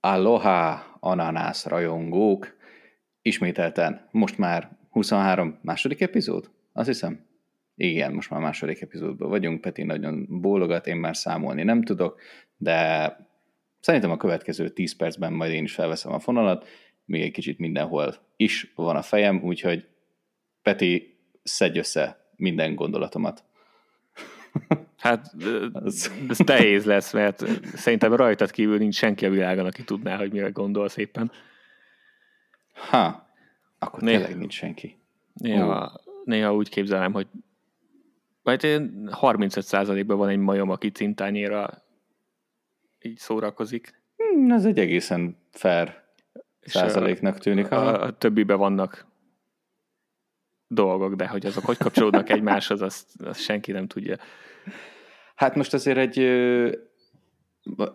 Aloha, ananász rajongók! Ismételten, most már 23 második epizód? Azt hiszem. Igen, most már második epizódban vagyunk, Peti nagyon bólogat, én már számolni nem tudok, de szerintem a következő 10 percben majd én is felveszem a fonalat, még egy kicsit mindenhol is van a fejem, úgyhogy Peti, szedj össze minden gondolatomat. Hát ez nehéz lesz, mert szerintem rajtad kívül nincs senki a világon, aki tudná, hogy mire gondolsz éppen. Ha, akkor néha, tényleg nincs senki. Néha, uh. néha úgy képzelem, hogy majd 35%-ban van egy majom, aki cintányéra így szórakozik. Hmm, ez egy egészen fair százaléknak tűnik. A, a, a többibe vannak dolgok, de hogy azok hogy kapcsolódnak egymáshoz, azt, azt senki nem tudja. Hát most azért egy,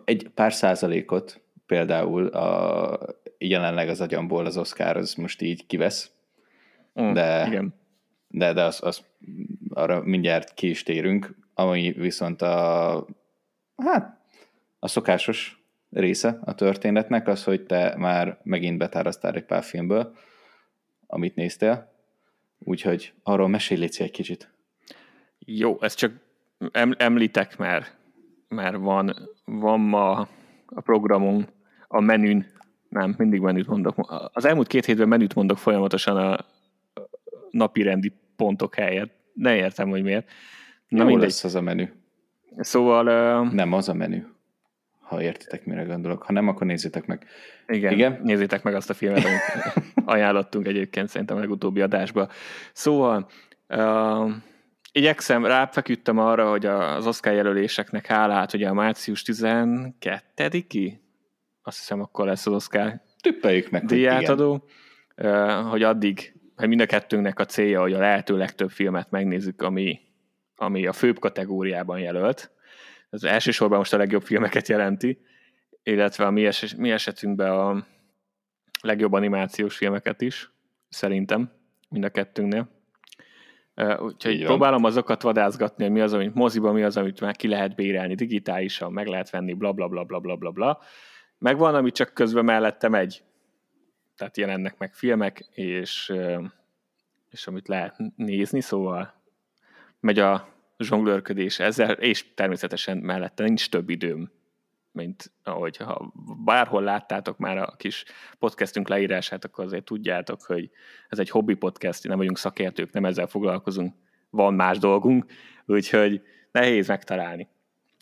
egy pár százalékot például a, jelenleg az agyamból az Oscar az most így kivesz, mm, de, igen. de, de az, az, arra mindjárt ki is térünk, ami viszont a hát a szokásos része a történetnek az, hogy te már megint betárasztál egy pár filmből, amit néztél, úgyhogy arról mesélj légy egy kicsit. Jó, ez csak említek, mert, mert van, van ma a programunk, a menün, nem, mindig menüt mondok. Az elmúlt két hétben menüt mondok folyamatosan a napi rendi pontok helyett. Ne értem, hogy miért. Na Jó mindegy. lesz az a menü. Szóval... Uh, nem az a menü, ha értitek, mire gondolok. Ha nem, akkor nézzétek meg. Igen, Igen? nézzétek meg azt a filmet, amit ajánlottunk egyébként szerintem a legutóbbi adásba. Szóval uh, igyekszem, ráfeküdtem arra, hogy az Oscar jelöléseknek hálát, ugye a március 12-i, azt hiszem akkor lesz az Oscar Tüppeljük meg, díjátadó, hogy addig, hogy mind a kettőnknek a célja, hogy a lehető legtöbb filmet megnézzük, ami, ami a főbb kategóriában jelölt. Ez elsősorban most a legjobb filmeket jelenti, illetve a mi, es- mi esetünkben a legjobb animációs filmeket is, szerintem, mind a kettőnknél. Úgyhogy Így próbálom van. azokat vadászgatni, hogy mi az, amit moziban, mi az, amit már ki lehet bérelni digitálisan, meg lehet venni, bla bla bla bla bla bla bla. Meg van, ami csak közben mellette megy. Tehát jelennek meg filmek, és, és amit lehet nézni, szóval megy a zsonglőrködés ezzel, és természetesen mellette nincs több időm mint ahogy ha bárhol láttátok már a kis podcastünk leírását, akkor azért tudjátok, hogy ez egy hobbi podcast, nem vagyunk szakértők, nem ezzel foglalkozunk, van más dolgunk, úgyhogy nehéz megtalálni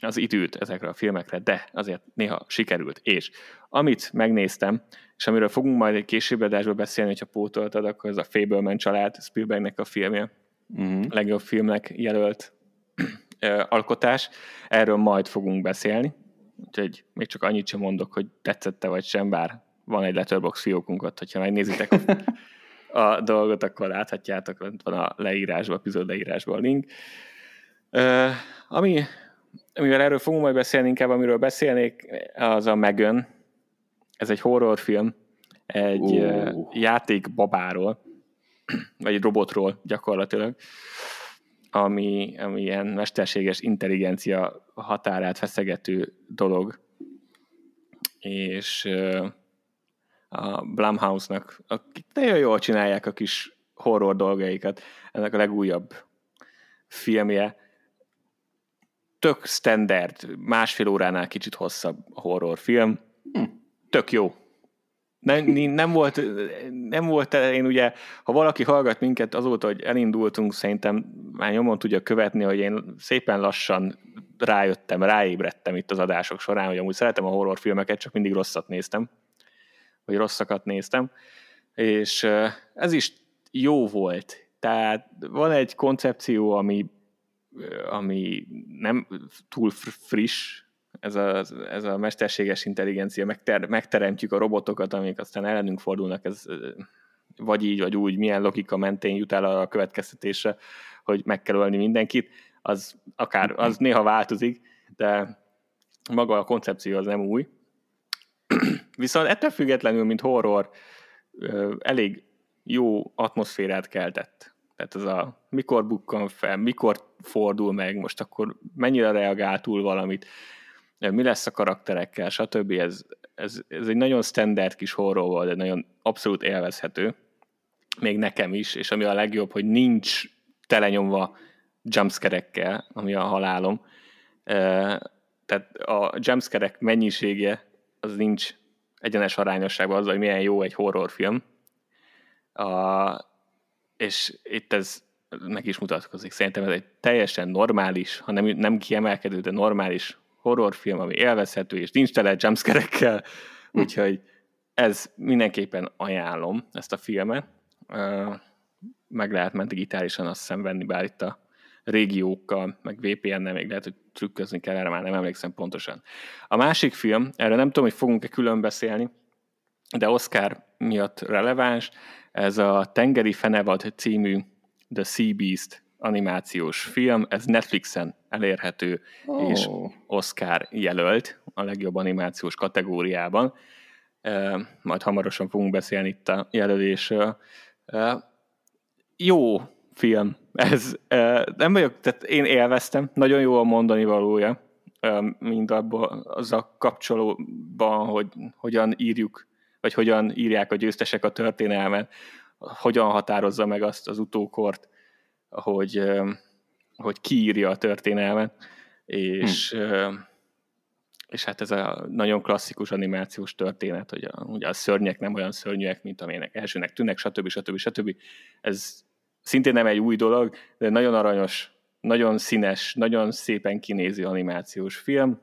az időt ezekre a filmekre, de azért néha sikerült. És amit megnéztem, és amiről fogunk majd egy később adásban beszélni, hogyha pótoltad, akkor ez a Fableman család, Spielbergnek a filmje, uh-huh. legjobb filmnek jelölt alkotás. Erről majd fogunk beszélni, úgyhogy még csak annyit sem mondok, hogy tetszette vagy sem, bár van egy letterbox fiókunkat, hogyha megnézitek a, a dolgot, akkor láthatjátok, van a leírásban, epizód leírásban a link. Uh, ami, amivel erről fogunk majd beszélni, inkább amiről beszélnék, az a Megan. Ez egy horrorfilm, egy uh. játék babáról, vagy egy robotról gyakorlatilag, ami, ami ilyen mesterséges intelligencia határát feszegető dolog. És a Blumhouse-nak, akik nagyon jól csinálják a kis horror dolgaikat, ennek a legújabb filmje, tök standard, másfél óránál kicsit hosszabb horrorfilm, hm. tök jó nem, nem, volt, nem volt, én ugye, ha valaki hallgat minket azóta, hogy elindultunk, szerintem már nyomon tudja követni, hogy én szépen lassan rájöttem, ráébredtem itt az adások során, hogy amúgy szeretem a horrorfilmeket, csak mindig rosszat néztem, vagy rosszakat néztem, és ez is jó volt. Tehát van egy koncepció, ami, ami nem túl friss, ez a, ez a mesterséges intelligencia, megter, megteremtjük a robotokat, amik aztán ellenünk fordulnak, ez vagy így, vagy úgy, milyen logika mentén jut el a következtetésre, hogy meg kell ölni mindenkit, az akár, az néha változik, de maga a koncepció az nem új. Viszont ettől függetlenül, mint horror, elég jó atmoszférát keltett. Tehát ez a mikor bukkan fel, mikor fordul meg, most akkor mennyire reagál túl valamit, mi lesz a karakterekkel, stb. Ez, ez, ez egy nagyon standard kis horror volt, de nagyon abszolút élvezhető, még nekem is, és ami a legjobb, hogy nincs telenyomva jumpscare ami a halálom. Tehát a jumpscare mennyisége az nincs egyenes arányosságban azzal, hogy milyen jó egy horrorfilm. A, és itt ez meg is mutatkozik. Szerintem ez egy teljesen normális, ha nem, nem kiemelkedő, de normális horrorfilm, ami élvezhető, és nincs tele jumpscare hm. úgyhogy ez mindenképpen ajánlom, ezt a filmet. Meg lehet ment digitálisan azt hiszem venni, bár itt a régiókkal, meg VPN-nel még lehet, hogy trükközni kell, erre már nem emlékszem pontosan. A másik film, erre nem tudom, hogy fogunk-e külön beszélni, de Oscar miatt releváns, ez a Tengeri Fenevad című The Sea Beast animációs film, ez Netflixen elérhető, oh. és Oscar jelölt a legjobb animációs kategóriában. Majd hamarosan fogunk beszélni itt a jelölésről. Jó film. Ez, nem vagyok, tehát én élveztem, nagyon jó a mondani valója, mind abban az a kapcsolóban, hogy hogyan írjuk, vagy hogyan írják a győztesek a történelmet, hogyan határozza meg azt az utókort, hogy, hogy kiírja a történelmet, és, hm. és hát ez a nagyon klasszikus animációs történet, hogy a, ugye a szörnyek nem olyan szörnyűek, mint amilyenek elsőnek tűnnek, stb. stb. stb. Ez szintén nem egy új dolog, de nagyon aranyos, nagyon színes, nagyon szépen kinéző animációs film,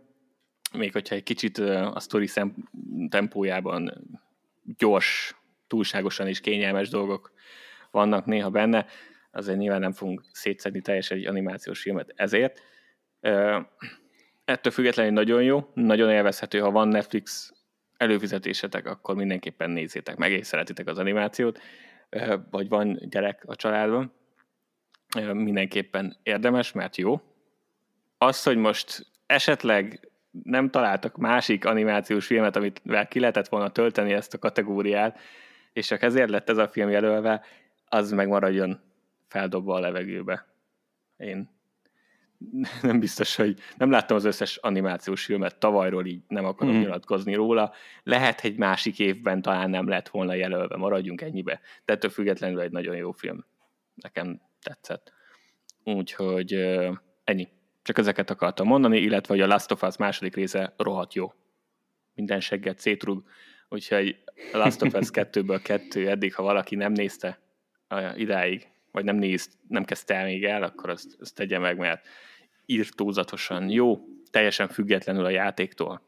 még hogyha egy kicsit a sztori tempójában gyors, túlságosan is kényelmes dolgok vannak néha benne, azért nyilván nem fogunk szétszedni teljesen egy animációs filmet ezért. Ettől függetlenül nagyon jó, nagyon élvezhető, ha van Netflix előfizetésetek, akkor mindenképpen nézzétek meg, és szeretitek az animációt, vagy van gyerek a családban, mindenképpen érdemes, mert jó. Az, hogy most esetleg nem találtak másik animációs filmet, amit ki lehetett volna tölteni ezt a kategóriát, és csak ezért lett ez a film jelölve, az megmaradjon feldobva a levegőbe. Én nem biztos, hogy nem láttam az összes animációs filmet tavalyról, így nem akarok mm. nyilatkozni róla. Lehet, egy másik évben talán nem lett volna jelölve, maradjunk ennyibe. De ettől függetlenül egy nagyon jó film. Nekem tetszett. Úgyhogy ennyi. Csak ezeket akartam mondani, illetve hogy a Last of Us második része rohadt jó. Minden segget szétrug, úgyhogy a Last of Us 2-ből kettő eddig, ha valaki nem nézte idáig, vagy nem néz, nem kezdte el még el, akkor azt, azt tegye meg, mert írtózatosan jó, teljesen függetlenül a játéktól.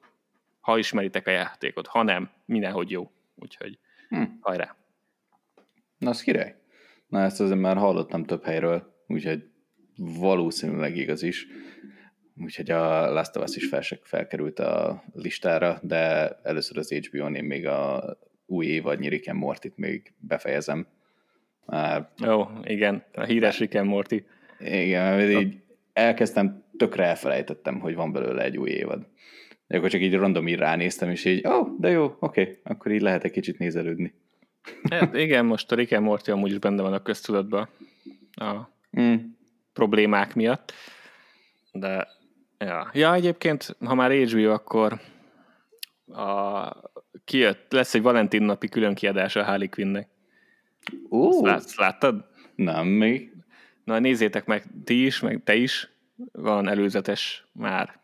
Ha ismeritek a játékot, ha nem, mindenhogy jó. Úgyhogy hm. hajrá! Na, az király. Na, ezt azért már hallottam több helyről, úgyhogy valószínűleg igaz is. Úgyhogy a Last of Us is fel, felkerült a listára, de először az HBO-n én még a új évadnyi Rick and Mortit még befejezem. Már... Jó, igen, a híres Rick and Morty. Igen, mert így elkezdtem, tökre elfelejtettem, hogy van belőle egy új évad. De akkor csak így random így ránéztem, és így, ó, oh, de jó, oké, okay, akkor így lehet egy kicsit nézelődni. Hát igen, most a Rick and Morty amúgy is benne van a köztudatban a mm. problémák miatt. De, ja. ja, egyébként, ha már HBO, akkor a, kijött, lesz egy Valentin napi külön kiadása a Harley Quinnnek. Ó. Ezt láttad? Nem, még. Na nézzétek meg ti is, meg te is. Van előzetes már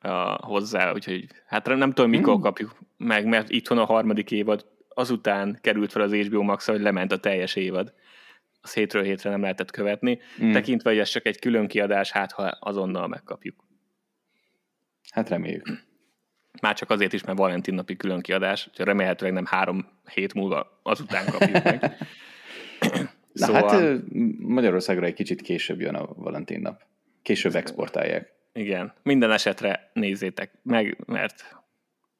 a, hozzá, úgyhogy hát nem tudom, mikor hmm. kapjuk meg, mert itthon a harmadik évad azután került fel az HBO max hogy lement a teljes évad. Az hétről hétre nem lehetett követni. Hmm. Tekintve, hogy ez csak egy külön kiadás, hát ha azonnal megkapjuk. Hát reméljük. Már csak azért is, mert Valentin napi külön kiadás, úgyhogy remélhetőleg nem három hét múlva azután kapjuk meg. Na szóval... hát Magyarországra egy kicsit később jön a Valentin nap. Később exportálják. Igen, minden esetre nézzétek meg, mert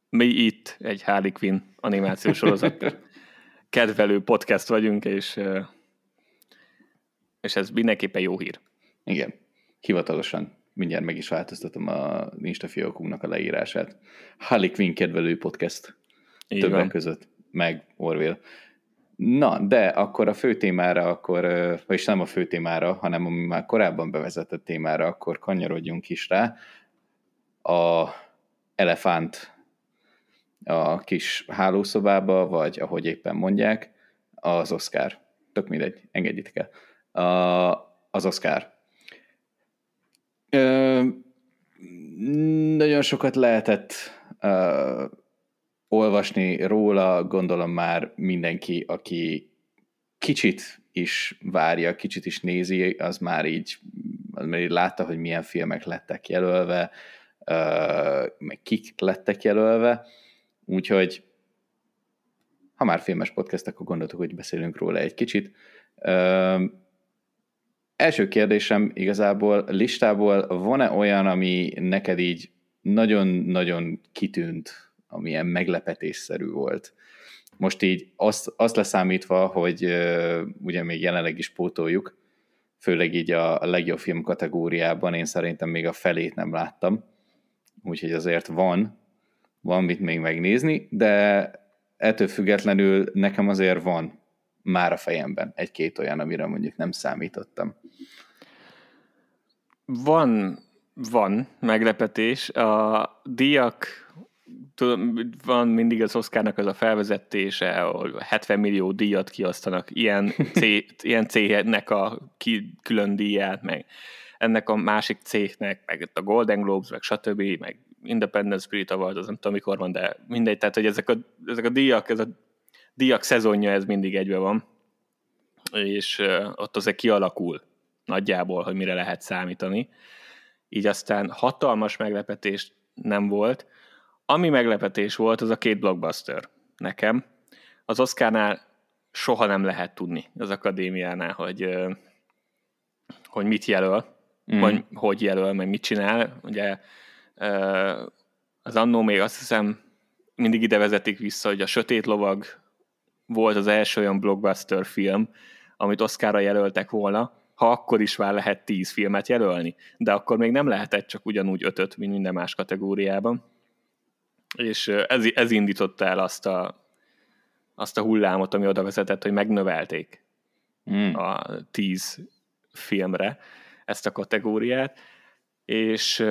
mi itt egy Harley Quinn animációs sorozat kedvelő podcast vagyunk, és, és ez mindenképpen jó hír. Igen, hivatalosan mindjárt meg is változtatom a Insta fiókunknak a leírását. Harley Quinn kedvelő podcast Így többek van. között, meg Orville. Na, de akkor a fő témára, akkor, vagyis nem a fő témára, hanem ami már korábban bevezetett témára, akkor kanyarodjunk is rá. A elefánt a kis hálószobába, vagy ahogy éppen mondják, az Oscar. Tök mindegy, engedjétek el. A, az Oscar. Ö, nagyon sokat lehetett ö, olvasni róla, gondolom már mindenki, aki kicsit is várja, kicsit is nézi, az már így, az már így látta, hogy milyen filmek lettek jelölve, meg kik lettek jelölve, úgyhogy ha már filmes podcast, akkor gondoltuk, hogy beszélünk róla egy kicsit. Első kérdésem igazából listából van-e olyan, ami neked így nagyon-nagyon kitűnt amilyen meglepetésszerű volt. Most így azt, azt leszámítva, hogy uh, ugye még jelenleg is pótoljuk, főleg így a, legjobb film kategóriában, én szerintem még a felét nem láttam, úgyhogy azért van, van mit még megnézni, de ettől függetlenül nekem azért van már a fejemben egy-két olyan, amire mondjuk nem számítottam. Van, van meglepetés. A díjak tudom, van mindig az Oscarnak az a felvezetése, ahol 70 millió díjat kiosztanak ilyen, cég, ilyen cégnek a ki, külön díját, meg ennek a másik cégnek, meg a Golden Globes, meg stb., meg Independent Spirit Award, az nem tudom mikor van, de mindegy, tehát hogy ezek a, ezek a díjak, ez a díjak szezonja, ez mindig egybe van, és ott azért kialakul nagyjából, hogy mire lehet számítani. Így aztán hatalmas meglepetés nem volt, ami meglepetés volt, az a két blockbuster nekem. Az Oscarnál soha nem lehet tudni az akadémiánál, hogy, hogy mit jelöl, mm. vagy hogy jelöl, meg mit csinál. Ugye az annó még azt hiszem mindig ide vezetik vissza, hogy a Sötét Lovag volt az első olyan blockbuster film, amit Oscarra jelöltek volna, ha akkor is már lehet tíz filmet jelölni, de akkor még nem lehetett csak ugyanúgy ötöt, mint minden más kategóriában. És ez, ez indította el azt a, azt a hullámot, ami oda vezetett, hogy megnövelték mm. a tíz filmre ezt a kategóriát, és,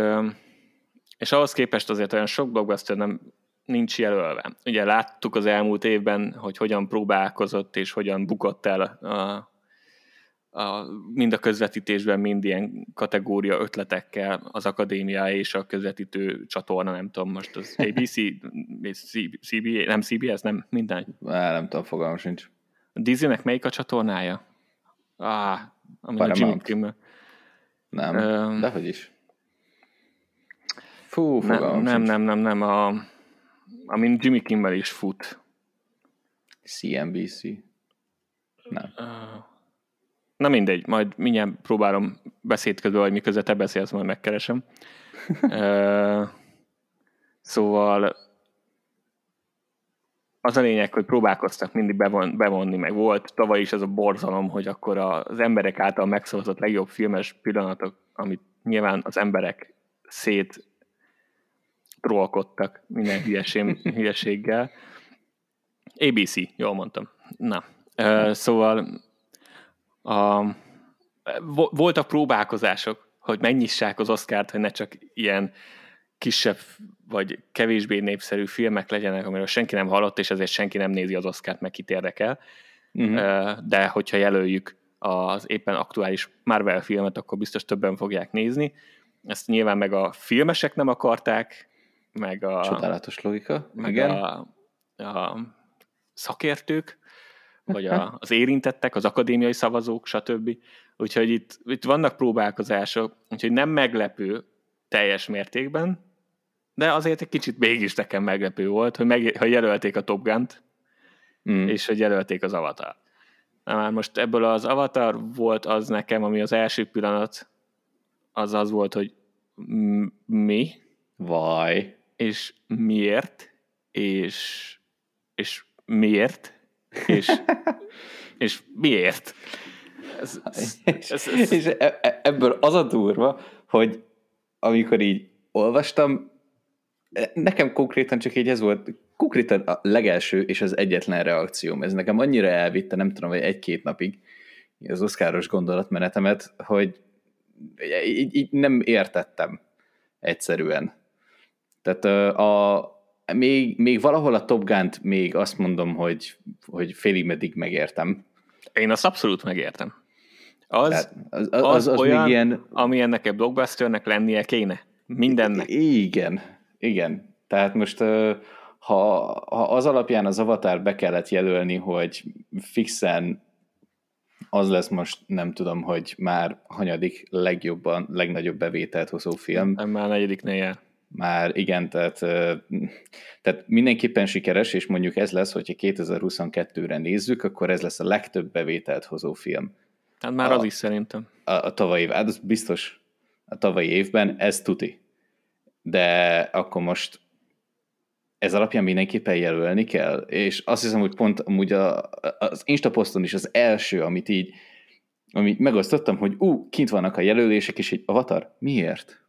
és ahhoz képest azért olyan sok blockbuster nem nincs jelölve. Ugye láttuk az elmúlt évben, hogy hogyan próbálkozott és hogyan bukott el a, a, mind a közvetítésben, mind ilyen kategória ötletekkel az akadémia és a közvetítő csatorna, nem tudom, most az ABC, CBA, nem CBS, nem, minden. Á, nem tudom, fogalmam sincs. A Disneynek melyik a csatornája? Ah, a Jimmy Kimmel. Nem, um, de hogy is. Fú, nem, nem, nem, nem, nem, a, amin Jimmy Kimmel is fut. CNBC. Nem. Uh, Na mindegy, majd mindjárt próbálom beszéd közben, vagy miközben te beszélsz, majd megkeresem. szóval az a lényeg, hogy próbálkoztak mindig bevon, bevonni, meg volt tavaly is ez a borzalom, hogy akkor az emberek által megszavazott legjobb filmes pillanatok, amit nyilván az emberek szét trollkodtak minden hülyeség, hülyeséggel. ABC, jól mondtam. Na, szóval a, voltak próbálkozások, hogy megnyissák az oszkárt, hogy ne csak ilyen kisebb vagy kevésbé népszerű filmek legyenek, amiről senki nem hallott, és ezért senki nem nézi az oszkárt, meg kit érdekel. Uh-huh. De hogyha jelöljük az éppen aktuális Marvel filmet, akkor biztos többen fogják nézni. Ezt nyilván meg a filmesek nem akarták, meg a... Csodálatos logika. Meg Igen. A, a szakértők, vagy a, az érintettek, az akadémiai szavazók, stb. Úgyhogy itt, itt vannak próbálkozások, úgyhogy nem meglepő teljes mértékben, de azért egy kicsit mégis nekem meglepő volt, hogy, meg, hogy jelölték a Top Gun-t, mm. és hogy jelölték az Avatar. Na már most ebből az Avatar volt az nekem, ami az első pillanat az az volt, hogy mi? Vaj. És miért? És, és miért? És, és miért? Ez, ez, ez, ez, és e, e, ebből az a durva, hogy amikor így olvastam, e, nekem konkrétan csak így ez volt konkrétan a legelső és az egyetlen reakcióm. Ez nekem annyira elvitte, nem tudom, hogy egy-két napig az oszkáros gondolatmenetemet, hogy így, így nem értettem egyszerűen. Tehát a, még, még valahol a Top Gun-t még azt mondom, hogy, hogy félig meddig megértem. Én azt abszolút megértem. Az, az, az, az, az, az olyan, még ilyen... ami ennek egy blockbusternek lennie kéne. Mindennek. Igen, igen. Tehát most ha, ha az alapján az avatar be kellett jelölni, hogy fixen az lesz most, nem tudom, hogy már hanyadik legjobban, legnagyobb bevételt hozó film. Nem, már negyediknél jár. Már igen, tehát, tehát mindenképpen sikeres, és mondjuk ez lesz, hogyha 2022-re nézzük, akkor ez lesz a legtöbb bevételt hozó film. Hát már a, az is szerintem. A, a tavalyi év, hát az biztos a tavalyi évben, ez tuti. De akkor most ez alapján mindenképpen jelölni kell, és azt hiszem, hogy pont amúgy a, az Instaposton is az első, amit így amit megosztottam, hogy ú, kint vannak a jelölések, és egy avatar, miért?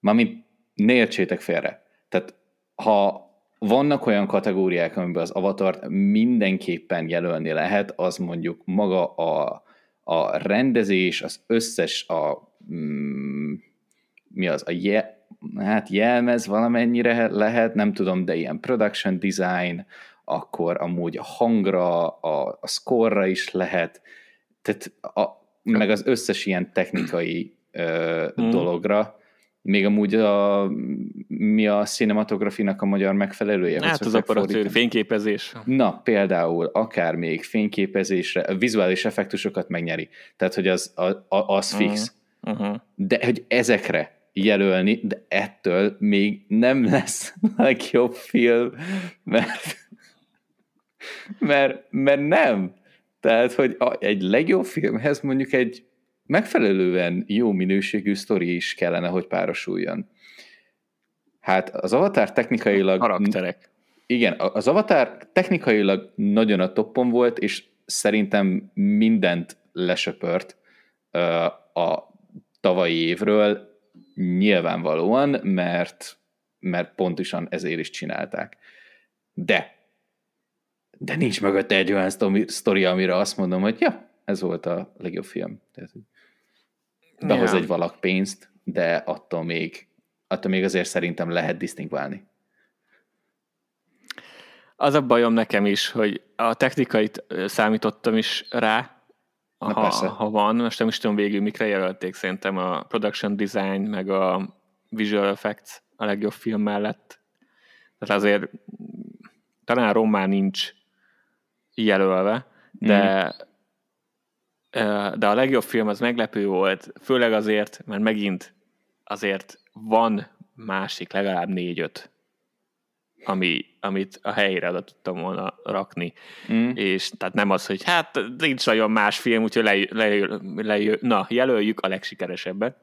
Mármint ne értsétek félre. Tehát ha vannak olyan kategóriák, amiben az avatart mindenképpen jelölni lehet, az mondjuk maga a, a rendezés, az összes a mm, mi az, a je, hát jelmez valamennyire lehet, nem tudom, de ilyen production design, akkor amúgy a hangra, a, a score is lehet, tehát a, meg az összes ilyen technikai ö, mm. dologra, még amúgy a, mi a cinematografinak a magyar megfelelője? Hát az operatőr, fényképezés. Na, például, akár még fényképezésre, vizuális effektusokat megnyeri. Tehát, hogy az, a, a, az fix. Uh-huh. De hogy ezekre jelölni, de ettől még nem lesz legjobb film, mert, mert, mert nem. Tehát, hogy egy legjobb filmhez mondjuk egy megfelelően jó minőségű sztori is kellene, hogy párosuljon. Hát az Avatar technikailag... Karakterek. Igen, az Avatar technikailag nagyon a toppon volt, és szerintem mindent lesöpört a tavalyi évről, nyilvánvalóan, mert, mert pontosan ezért is csinálták. De, de nincs mögötte egy olyan sztori, amire azt mondom, hogy ja, ez volt a legjobb film. Tehát, behoz ja. egy valak pénzt, de attól még, attól még azért szerintem lehet disztingválni. Az a bajom nekem is, hogy a technikait számítottam is rá, ha, persze. ha van, most nem is tudom végül mikre jelölték, szerintem a production design, meg a visual effects a legjobb film mellett. Tehát azért talán Román nincs jelölve, de mm de a legjobb film az meglepő volt, főleg azért, mert megint azért van másik, legalább négy-öt, ami, amit a helyére oda tudtam volna rakni. Mm. És tehát nem az, hogy hát nincs nagyon más film, úgyhogy le, le, le, na, jelöljük a legsikeresebbet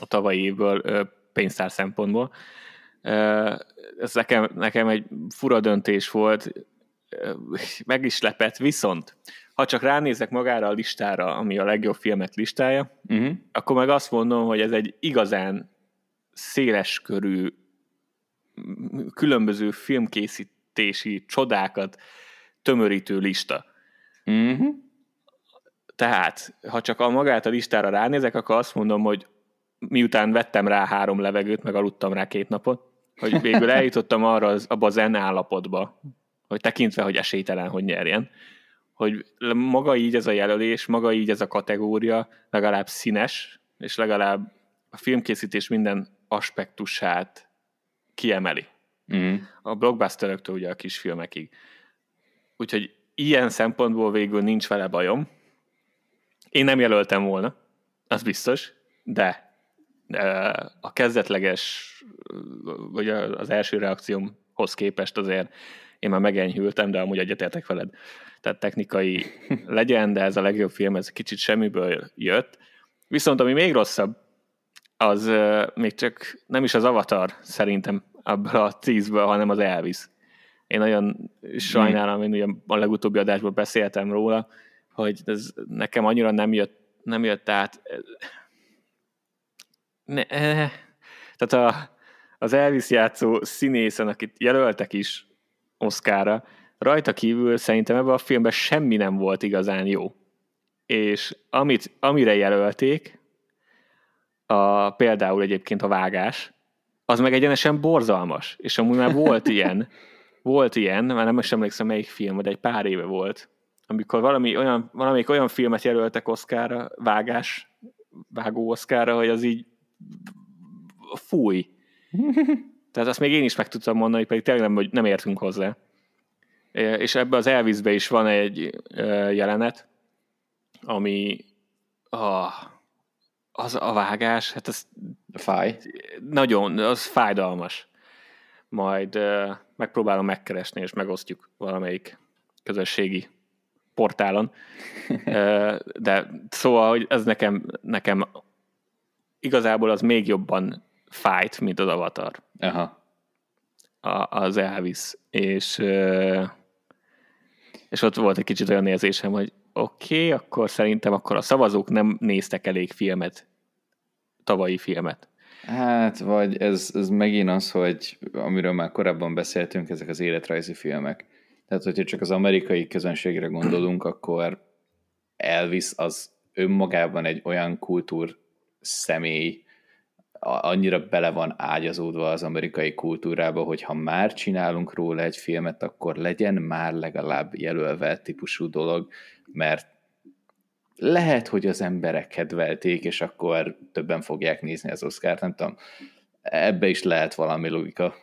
a tavalyi évből pénztár szempontból. Ez nekem, nekem egy fura döntés volt, meg is lepett, viszont ha csak ránézek magára a listára, ami a legjobb filmek listája, uh-huh. akkor meg azt mondom, hogy ez egy igazán széles körű, különböző filmkészítési csodákat tömörítő lista. Uh-huh. Tehát, ha csak a magát a listára ránézek, akkor azt mondom, hogy miután vettem rá három levegőt, meg aludtam rá két napot, hogy végül eljutottam arra az, abba a zen állapotba, hogy tekintve, hogy esélytelen, hogy nyerjen, hogy maga így ez a jelölés, maga így ez a kategória legalább színes, és legalább a filmkészítés minden aspektusát kiemeli. Mm. A blockbusteröktől ugye a kisfilmekig. Úgyhogy ilyen szempontból végül nincs vele bajom. Én nem jelöltem volna, az biztos, de a kezdetleges, vagy az első reakciómhoz képest azért én már megenyhültem, de amúgy egyetértek veled tehát technikai legyen, de ez a legjobb film, ez kicsit semmiből jött. Viszont ami még rosszabb, az még csak nem is az Avatar szerintem abból a tízből, hanem az Elvis. Én nagyon sajnálom, én ugye a legutóbbi adásban beszéltem róla, hogy ez nekem annyira nem jött, nem jött át. Ne, eh, tehát a, az Elvis játszó színészen, akit jelöltek is, Oscarra. Rajta kívül szerintem ebben a filmben semmi nem volt igazán jó. És amit, amire jelölték, a, például egyébként a vágás, az meg egyenesen borzalmas. És amúgy már volt ilyen, volt ilyen, már nem is emlékszem melyik film, de egy pár éve volt, amikor valami olyan, valamelyik olyan filmet jelöltek Oszkára, vágás, vágó Oszkára, hogy az így fúj. Tehát azt még én is meg tudtam mondani, pedig tényleg nem, nem értünk hozzá. És ebbe az Elvisbe is van egy jelenet, ami ah, az a vágás, hát az fáj. Nagyon, az fájdalmas. Majd megpróbálom megkeresni, és megosztjuk valamelyik közösségi portálon. De szóval, hogy ez nekem, nekem igazából az még jobban fájt, mint az Avatar. Aha. A, az Elvis. És, és ott volt egy kicsit olyan érzésem, hogy oké, okay, akkor szerintem akkor a szavazók nem néztek elég filmet, tavalyi filmet. Hát, vagy ez, ez megint az, hogy amiről már korábban beszéltünk, ezek az életrajzi filmek. Tehát, hogyha csak az amerikai közönségre gondolunk, akkor Elvis az önmagában egy olyan kultúr személy, annyira bele van ágyazódva az amerikai kultúrába, hogy ha már csinálunk róla egy filmet, akkor legyen már legalább jelölve típusú dolog, mert lehet, hogy az emberek kedvelték, és akkor többen fogják nézni az Oscar-t, nem tudom. Ebbe is lehet valami logika.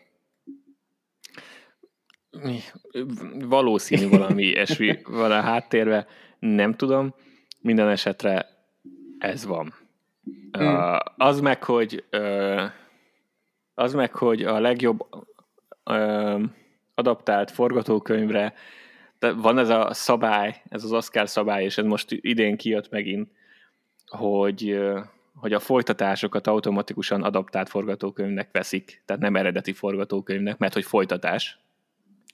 Valószínű valami ilyesmi van a háttérve, nem tudom. Minden esetre ez van. Uh, az meg, hogy az meg, hogy a legjobb adaptált forgatókönyvre de van ez a szabály, ez az Oscar szabály, és ez most idén kijött megint, hogy, hogy a folytatásokat automatikusan adaptált forgatókönyvnek veszik, tehát nem eredeti forgatókönyvnek, mert hogy folytatás.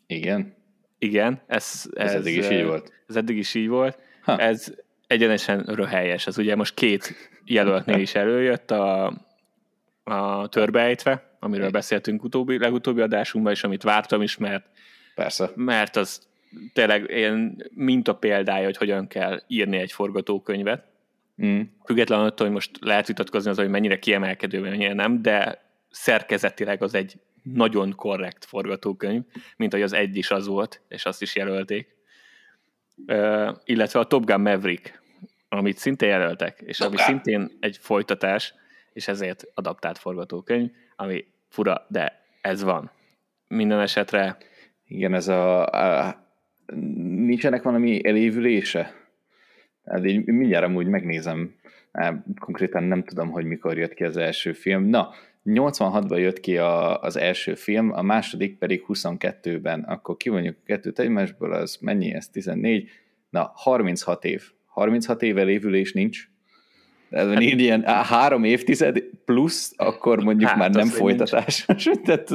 Igen. Igen, ez, ez, ez eddig is így volt. Ez eddig is így volt. Ha. Ez egyenesen röhelyes. Ez ugye most két jelöltnél is előjött a, a törbeejtve, amiről beszéltünk utóbbi, legutóbbi adásunkban, és amit vártam is, mert, Persze. mert az tényleg ilyen minta példája, hogy hogyan kell írni egy forgatókönyvet. Mm. Függetlenül attól, hogy most lehet vitatkozni az, hogy mennyire kiemelkedő, mennyire nem, de szerkezetileg az egy nagyon korrekt forgatókönyv, mint hogy az egy is az volt, és azt is jelölték. Illetve a Top Gun Maverick, amit szintén jelöltek, és Top ami Gun. szintén egy folytatás, és ezért adaptált forgatókönyv, ami fura, de ez van. Minden esetre... Igen, ez a, a nincsenek valami elévülése? Hát így mindjárt amúgy megnézem, konkrétan nem tudom, hogy mikor jött ki az első film. Na, 86-ban jött ki a, az első film, a második pedig 22-ben, akkor kivonjuk a kettőt egymásból, az mennyi ez, 14? Na, 36 év. 36 év elévülés nincs. Ez hát, így ilyen három évtized plusz, akkor mondjuk hát, már nem folytatás. Tehát.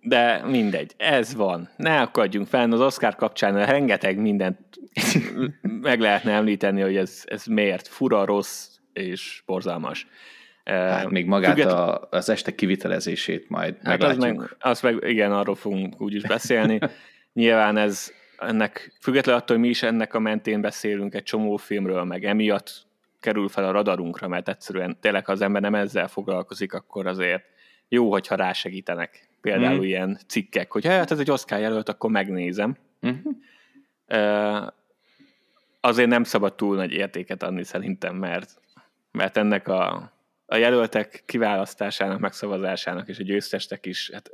De mindegy, ez van. Ne akadjunk fel, az Oscar kapcsán rengeteg mindent meg lehetne említeni, hogy ez, ez miért fura, rossz és borzalmas. Hát még magát Függet... a, az este kivitelezését majd hát meglátjuk. Az meg, azt meg, igen, arról fogunk úgyis beszélni. Nyilván ez ennek, függetlenül attól, hogy mi is ennek a mentén beszélünk egy csomó filmről, meg emiatt kerül fel a radarunkra, mert egyszerűen tényleg, ha az ember nem ezzel foglalkozik, akkor azért jó, hogyha rásegítenek. Például mm. ilyen cikkek, hogy hát ez egy Oscar jelölt, akkor megnézem. Mm-hmm. Uh, azért nem szabad túl nagy értéket adni szerintem, mert, mert ennek a, a jelöltek kiválasztásának, megszavazásának és a győztestek is, hát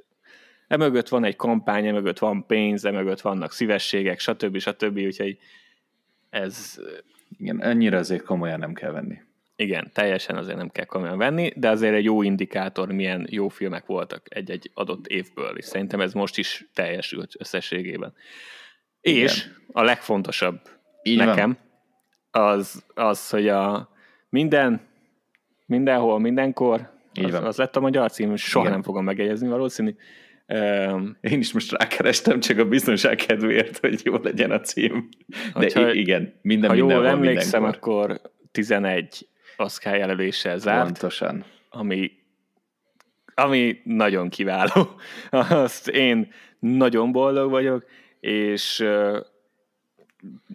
emögött van egy kampány, emögött van pénz, emögött vannak szívességek, stb. stb. Úgyhogy ez... Igen, ennyire azért komolyan nem kell venni. Igen, teljesen azért nem kell komolyan venni, de azért egy jó indikátor, milyen jó filmek voltak egy-egy adott évből, és szerintem ez most is teljesült összességében. Igen. És a legfontosabb Így nekem az, az, hogy a minden, mindenhol, mindenkor, Így az, van. az lett a magyar cím, soha Igen. nem fogom megjegyezni valószínű. Um, Én is most rákerestem, csak a biztonság kedvéért, hogy jó legyen a cím. De hogyha, igen, minden Ha jól emlékszem, mindenkor. akkor 11 Oscar jelöléssel zárt. Pontosan. Ami ami nagyon kiváló. Azt én nagyon boldog vagyok, és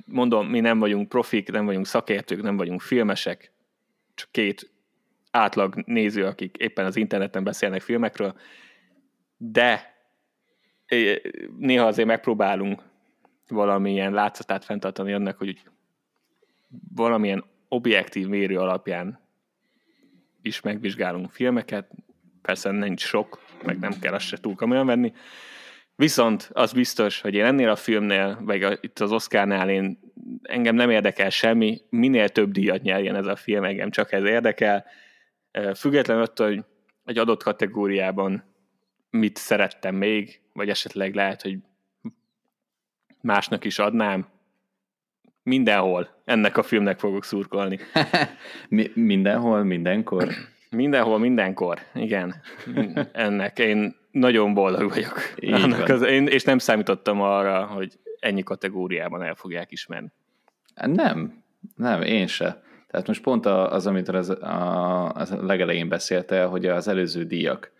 mondom, mi nem vagyunk profik, nem vagyunk szakértők, nem vagyunk filmesek, csak két átlag néző, akik éppen az interneten beszélnek filmekről, de néha azért megpróbálunk valamilyen látszatát fenntartani annak, hogy valamilyen objektív mérő alapján is megvizsgálunk filmeket, persze nincs sok, meg nem kell azt se túl komolyan venni, viszont az biztos, hogy én ennél a filmnél, vagy a, itt az Oscarnál én, engem nem érdekel semmi, minél több díjat nyerjen ez a film, engem csak ez érdekel, függetlenül attól, hogy egy adott kategóriában mit szerettem még, vagy esetleg lehet, hogy másnak is adnám, mindenhol ennek a filmnek fogok szurkolni. Mi, mindenhol, mindenkor? Mindenhol, mindenkor, igen. Ennek én nagyon boldog vagyok. Annak az, én, és nem számítottam arra, hogy ennyi kategóriában el fogják ismerni. Nem, nem, én se. Tehát most pont az, amit az, a, az legelején beszélte, hogy az előző díjak,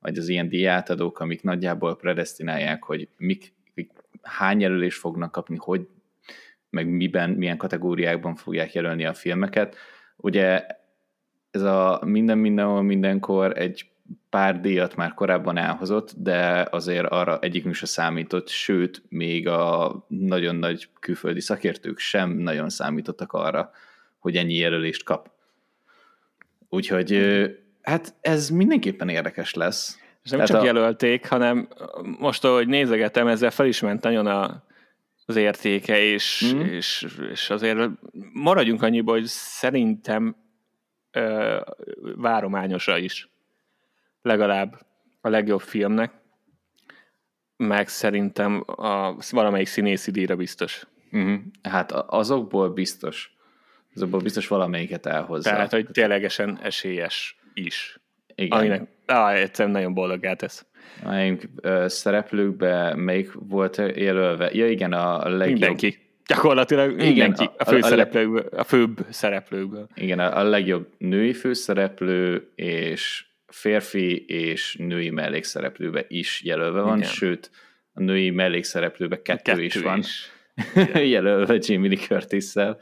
vagy az ilyen díjátadók, amik nagyjából predestinálják, hogy mik, hány jelölést fognak kapni, hogy, meg miben, milyen kategóriákban fogják jelölni a filmeket. Ugye ez a minden mindenhol mindenkor egy pár díjat már korábban elhozott, de azért arra egyikünk se számított, sőt, még a nagyon nagy külföldi szakértők sem nagyon számítottak arra, hogy ennyi jelölést kap. Úgyhogy hát ez mindenképpen érdekes lesz. És nem Tehát csak a... jelölték, hanem most, ahogy nézegetem, ezzel fel is ment nagyon a, az értéke, és, mm. és, és azért maradjunk annyiba, hogy szerintem ö, várományosa is legalább a legjobb filmnek, meg szerintem a, valamelyik színészi díjra biztos. Mm-hmm. Hát azokból biztos. Azokból biztos valamelyiket elhozza. Tehát, hogy ténylegesen esélyes is. Igen. Aminek á, egyszerűen nagyon boldogá tesz. Melyik uh, szereplőkbe melyik volt jelölve? Ja igen, a legjobb... Mindenki. Gyakorlatilag igen, mindenki. A, a, főszereplőkből, a, a főbb szereplőkből. Igen, a, a legjobb női főszereplő és férfi és női mellékszereplőbe is jelölve van, igen. sőt, a női mellékszereplőbe kettő, kettő is van. Is. jelölve Jamie Lee curtis -szel.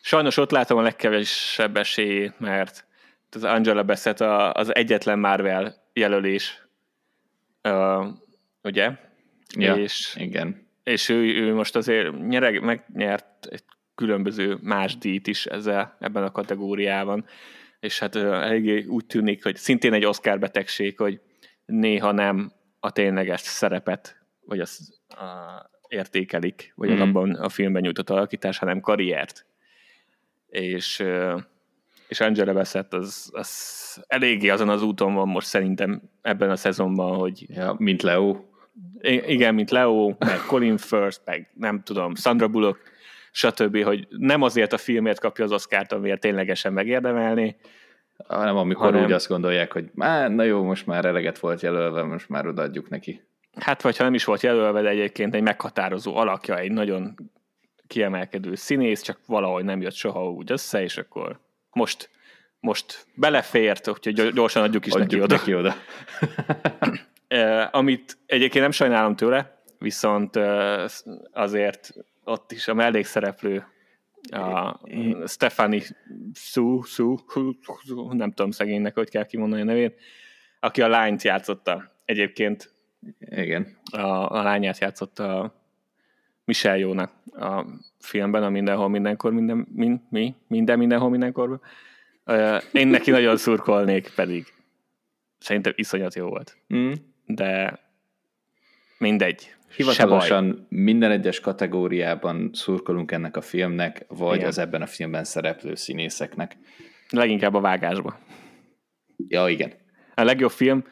Sajnos ott látom a legkevesebb esélyét, mert az Angela Bassett az egyetlen Marvel jelölés, uh, ugye? Ja, és, igen. És ő, ő most azért nyereg, megnyert egy különböző más díjt is ezzel, ebben a kategóriában, és hát eléggé úgy tűnik, hogy szintén egy Oscar betegség, hogy néha nem a tényleges szerepet, vagy az a, értékelik, vagy mm. az abban a filmben nyújtott alakítás, hanem karriert. És és Angela Bassett az, az eléggé azon az úton van most szerintem ebben a szezonban, hogy... Ja, mint Leo. Igen, mint Leo, meg Colin Firth, meg nem tudom, Sandra Bullock, stb., hogy nem azért a filmért kapja az Oscar-t, amiért ténylegesen megérdemelni, hanem amikor hanem... úgy azt gondolják, hogy Má, na jó, most már eleget volt jelölve, most már odaadjuk neki. Hát, vagy ha nem is volt jelölve, de egyébként egy meghatározó alakja, egy nagyon kiemelkedő színész, csak valahogy nem jött soha úgy össze, és akkor most, most belefért, úgyhogy gyorsan adjuk is adjuk neki oda. Neki oda. Amit egyébként nem sajnálom tőle, viszont azért ott is a mellékszereplő, a Stefani Su, Su, nem tudom szegénynek, hogy kell kimondani a nevét, aki a lányt játszotta. Egyébként igen. A, a lányát játszotta a Michelle Jónak a filmben, a Mindenhol, Mindenkor, minden, min, mi, minden, mindenhol, mindenkor. Én neki nagyon szurkolnék, pedig szerintem iszonyat jó volt. Mm. De mindegy. Hivatalosan minden egyes kategóriában szurkolunk ennek a filmnek, vagy Igen. az ebben a filmben szereplő színészeknek. Leginkább a vágásba. Ja, igen. A legjobb film,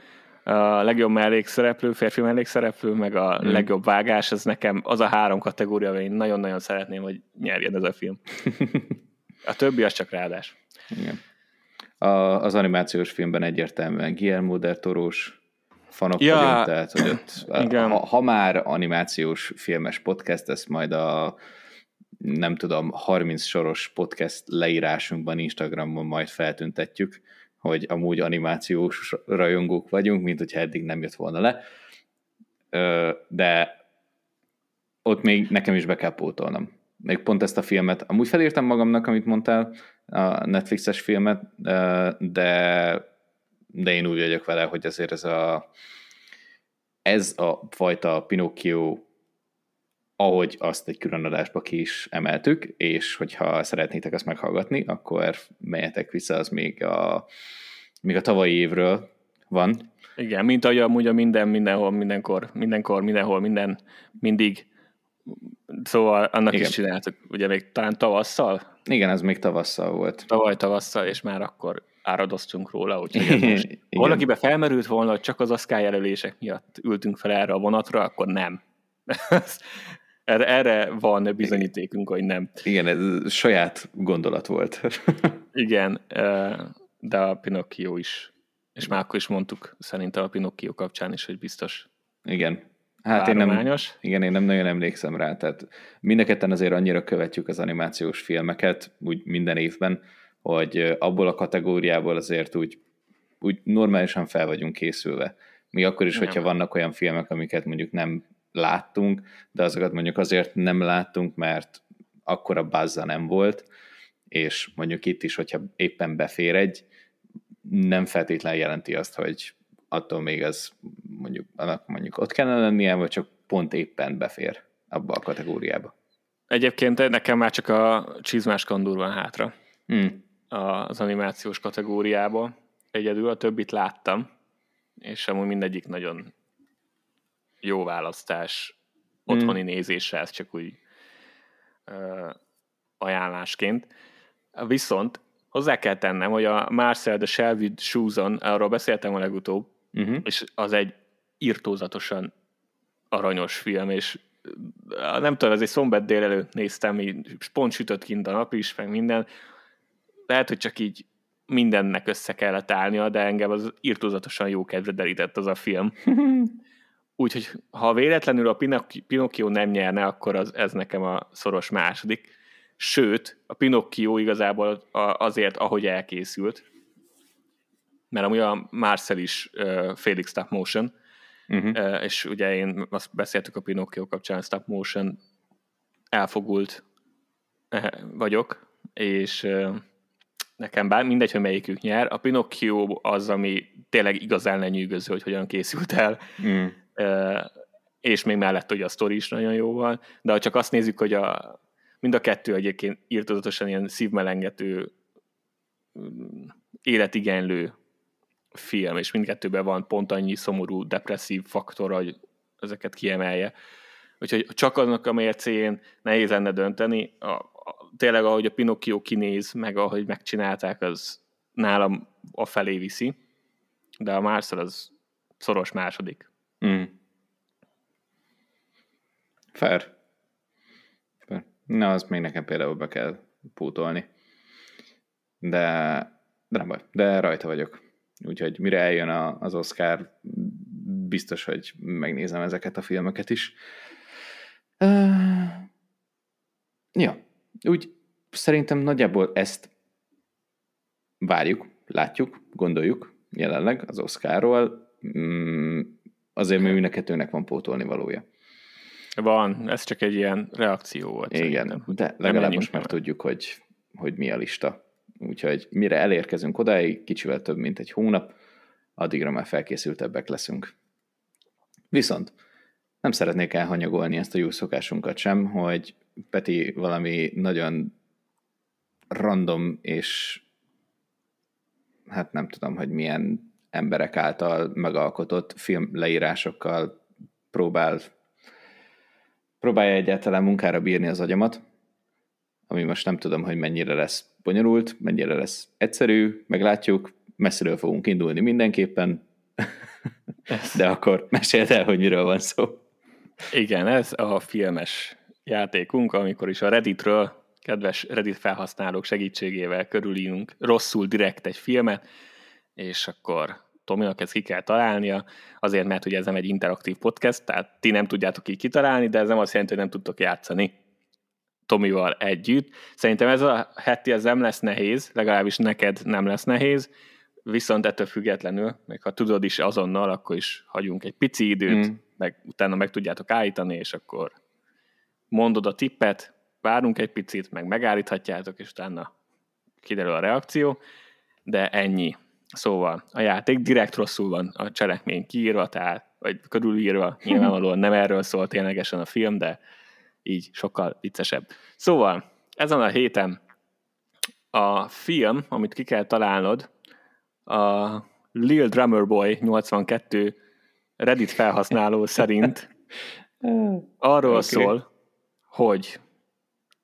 a legjobb mellékszereplő, férfi mellékszereplő, meg a hmm. legjobb vágás, ez nekem az a három kategória, amit én nagyon-nagyon szeretném, hogy nyerjen ez a film. A többi az csak ráadás. Igen. A, az animációs filmben egyértelműen Guillermo del Toros fanok ja, vagyunk, tehát hogy ott, igen. Ha, ha már animációs filmes podcast, ezt majd a nem tudom, 30 soros podcast leírásunkban, Instagramon majd feltüntetjük, hogy amúgy animációs rajongók vagyunk, mint hogyha eddig nem jött volna le, de ott még nekem is be kell pótolnom. Még pont ezt a filmet, amúgy felírtam magamnak, amit mondtál, a Netflixes filmet, de, de én úgy vagyok vele, hogy azért ez a, ez a fajta Pinocchio ahogy azt egy külön adásba ki is emeltük, és hogyha szeretnétek azt meghallgatni, akkor menjetek vissza, az még a, még a tavalyi évről van. Igen, mint ahogy amúgy a minden, mindenhol, mindenkor, mindenkor, mindenhol, minden, mindig. Szóval annak Igen. is csináltuk, ugye még talán tavasszal? Igen, ez még tavasszal volt. Tavaly tavasszal, és már akkor áradoztunk róla, úgyhogy most valakibe felmerült volna, hogy csak az Oscar jelölések miatt ültünk fel erre a vonatra, akkor nem. Erre, erre van bizonyítékunk, hogy nem. Igen, ez saját gondolat volt. Igen, de a Pinocchio is. És már akkor is mondtuk szerintem a Pinocchio kapcsán is, hogy biztos. Igen. Hát én nem, igen, én nem nagyon emlékszem rá, tehát mindenketten azért annyira követjük az animációs filmeket, úgy minden évben, hogy abból a kategóriából azért úgy, úgy normálisan fel vagyunk készülve. Mi akkor is, hogyha vannak olyan filmek, amiket mondjuk nem láttunk, de azokat mondjuk azért nem láttunk, mert akkora bazza nem volt, és mondjuk itt is, hogyha éppen befér egy, nem feltétlenül jelenti azt, hogy attól még az mondjuk, annak mondjuk ott kellene lennie, vagy csak pont éppen befér abba a kategóriába. Egyébként nekem már csak a csizmás kandúr van hátra hmm. az animációs kategóriába. Egyedül a többit láttam, és amúgy mindegyik nagyon jó választás otthoni mm. nézésre, ez csak úgy ö, ajánlásként. Viszont hozzá kell tennem, hogy a Marcel de Shelby Shoeson, arról beszéltem a legutóbb, uh-huh. és az egy irtózatosan aranyos film, és nem tudom, ez egy szombat délelőtt néztem, így pont sütött kint a nap is, meg minden. Lehet, hogy csak így mindennek össze kellett állnia, de engem az irtózatosan jó kedve derített az a film. Úgyhogy ha véletlenül a Pinocchio nem nyerne, akkor az, ez nekem a szoros második. Sőt, a Pinocchio igazából azért, ahogy elkészült, mert amúgy a Marcel is uh, Felix Stop Motion, uh-huh. uh, és ugye én azt beszéltük a Pinocchio kapcsán, Stop Motion elfogult uh, vagyok, és uh, nekem bár mindegy, hogy melyikük nyer. A Pinocchio az, ami tényleg igazán lenyűgöző, hogy hogyan készült el. Mm és még mellett hogy a sztori is nagyon jó van, de ha csak azt nézzük, hogy a, mind a kettő egyébként írtozatosan ilyen szívmelengető, mm, életigenlő film, és mindkettőben van pont annyi szomorú, depresszív faktor, hogy ezeket kiemelje. Úgyhogy csak annak a mércén nehéz lenne dönteni. A, a, tényleg, ahogy a Pinocchio kinéz, meg ahogy megcsinálták, az nálam a felé viszi, de a Marcel az szoros második. Mm. Fair. Fair. Na, azt még nekem például be kell pótolni. De, de nem baj, de rajta vagyok. Úgyhogy mire eljön a, az Oscar, biztos, hogy megnézem ezeket a filmeket is. Uh, ja, úgy szerintem nagyjából ezt várjuk, látjuk, gondoljuk jelenleg az Oscarról. Mm, azért még mind a kettőnek van pótolni valója. Van, ez csak egy ilyen reakció volt. Igen, szerintem. de legalább most már tudjuk, hogy, hogy mi a lista. Úgyhogy mire elérkezünk odáig, kicsivel több, mint egy hónap, addigra már felkészültebbek leszünk. Viszont nem szeretnék elhanyagolni ezt a jó szokásunkat sem, hogy Peti valami nagyon random és hát nem tudom, hogy milyen emberek által megalkotott film leírásokkal próbál próbálja egyáltalán munkára bírni az agyamat, ami most nem tudom, hogy mennyire lesz bonyolult, mennyire lesz egyszerű, meglátjuk, messziről fogunk indulni mindenképpen, de akkor meséld el, hogy miről van szó. Igen, ez a filmes játékunk, amikor is a Redditről, kedves Reddit felhasználók segítségével körülínunk rosszul direkt egy filmet, és akkor Tominak ezt ki kell találnia, azért, mert ugye ez nem egy interaktív podcast, tehát ti nem tudjátok így kitalálni, de ez nem azt jelenti, hogy nem tudtok játszani Tomival együtt. Szerintem ez a heti ez nem lesz nehéz, legalábbis neked nem lesz nehéz. viszont ettől függetlenül, még ha tudod is azonnal, akkor is hagyunk egy pici időt, mm. meg utána meg tudjátok állítani, és akkor mondod a tippet, várunk egy picit, meg megállíthatjátok, és utána kiderül a reakció, de ennyi. Szóval a játék direkt rosszul van a cselekmény kiírva, tehát, vagy körülírva, nyilvánvalóan nem erről szól ténylegesen a film, de így sokkal viccesebb. Szóval, ezen a héten a film, amit ki kell találnod, a Lil Drummer Boy 82 Reddit felhasználó szerint arról okay. szól, hogy